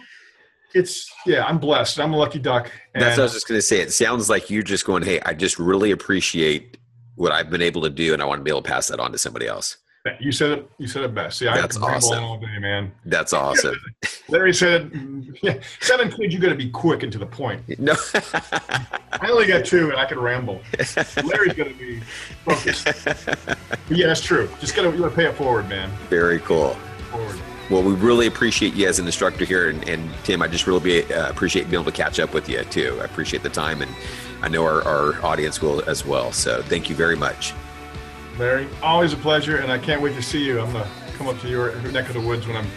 it's yeah, I'm blessed. I'm a lucky duck. That's what I was just gonna say. It sounds like you're just going, hey, I just really appreciate what I've been able to do, and I want to be able to pass that on to somebody else. You said it. You said it best. Yeah, that's awesome. All day, man. That's awesome. Larry said, yeah, seven kids. You got to be quick and to the point. No, I only got two, and I can ramble. Larry's going to be focused. Yeah, that's true. Just got to pay it forward, man. Very cool. Forward. Well, we really appreciate you as an instructor here, and, and Tim, I just really be, uh, appreciate being able to catch up with you too. I appreciate the time, and I know our, our audience will as well. So, thank you very much. Larry, always a pleasure, and I can't wait to see you. I'm gonna come up to your neck of the woods when I'm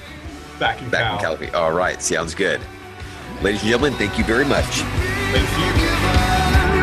back in back Cal. in California. All right, sounds good. Ladies and gentlemen, thank you very much. Thank you.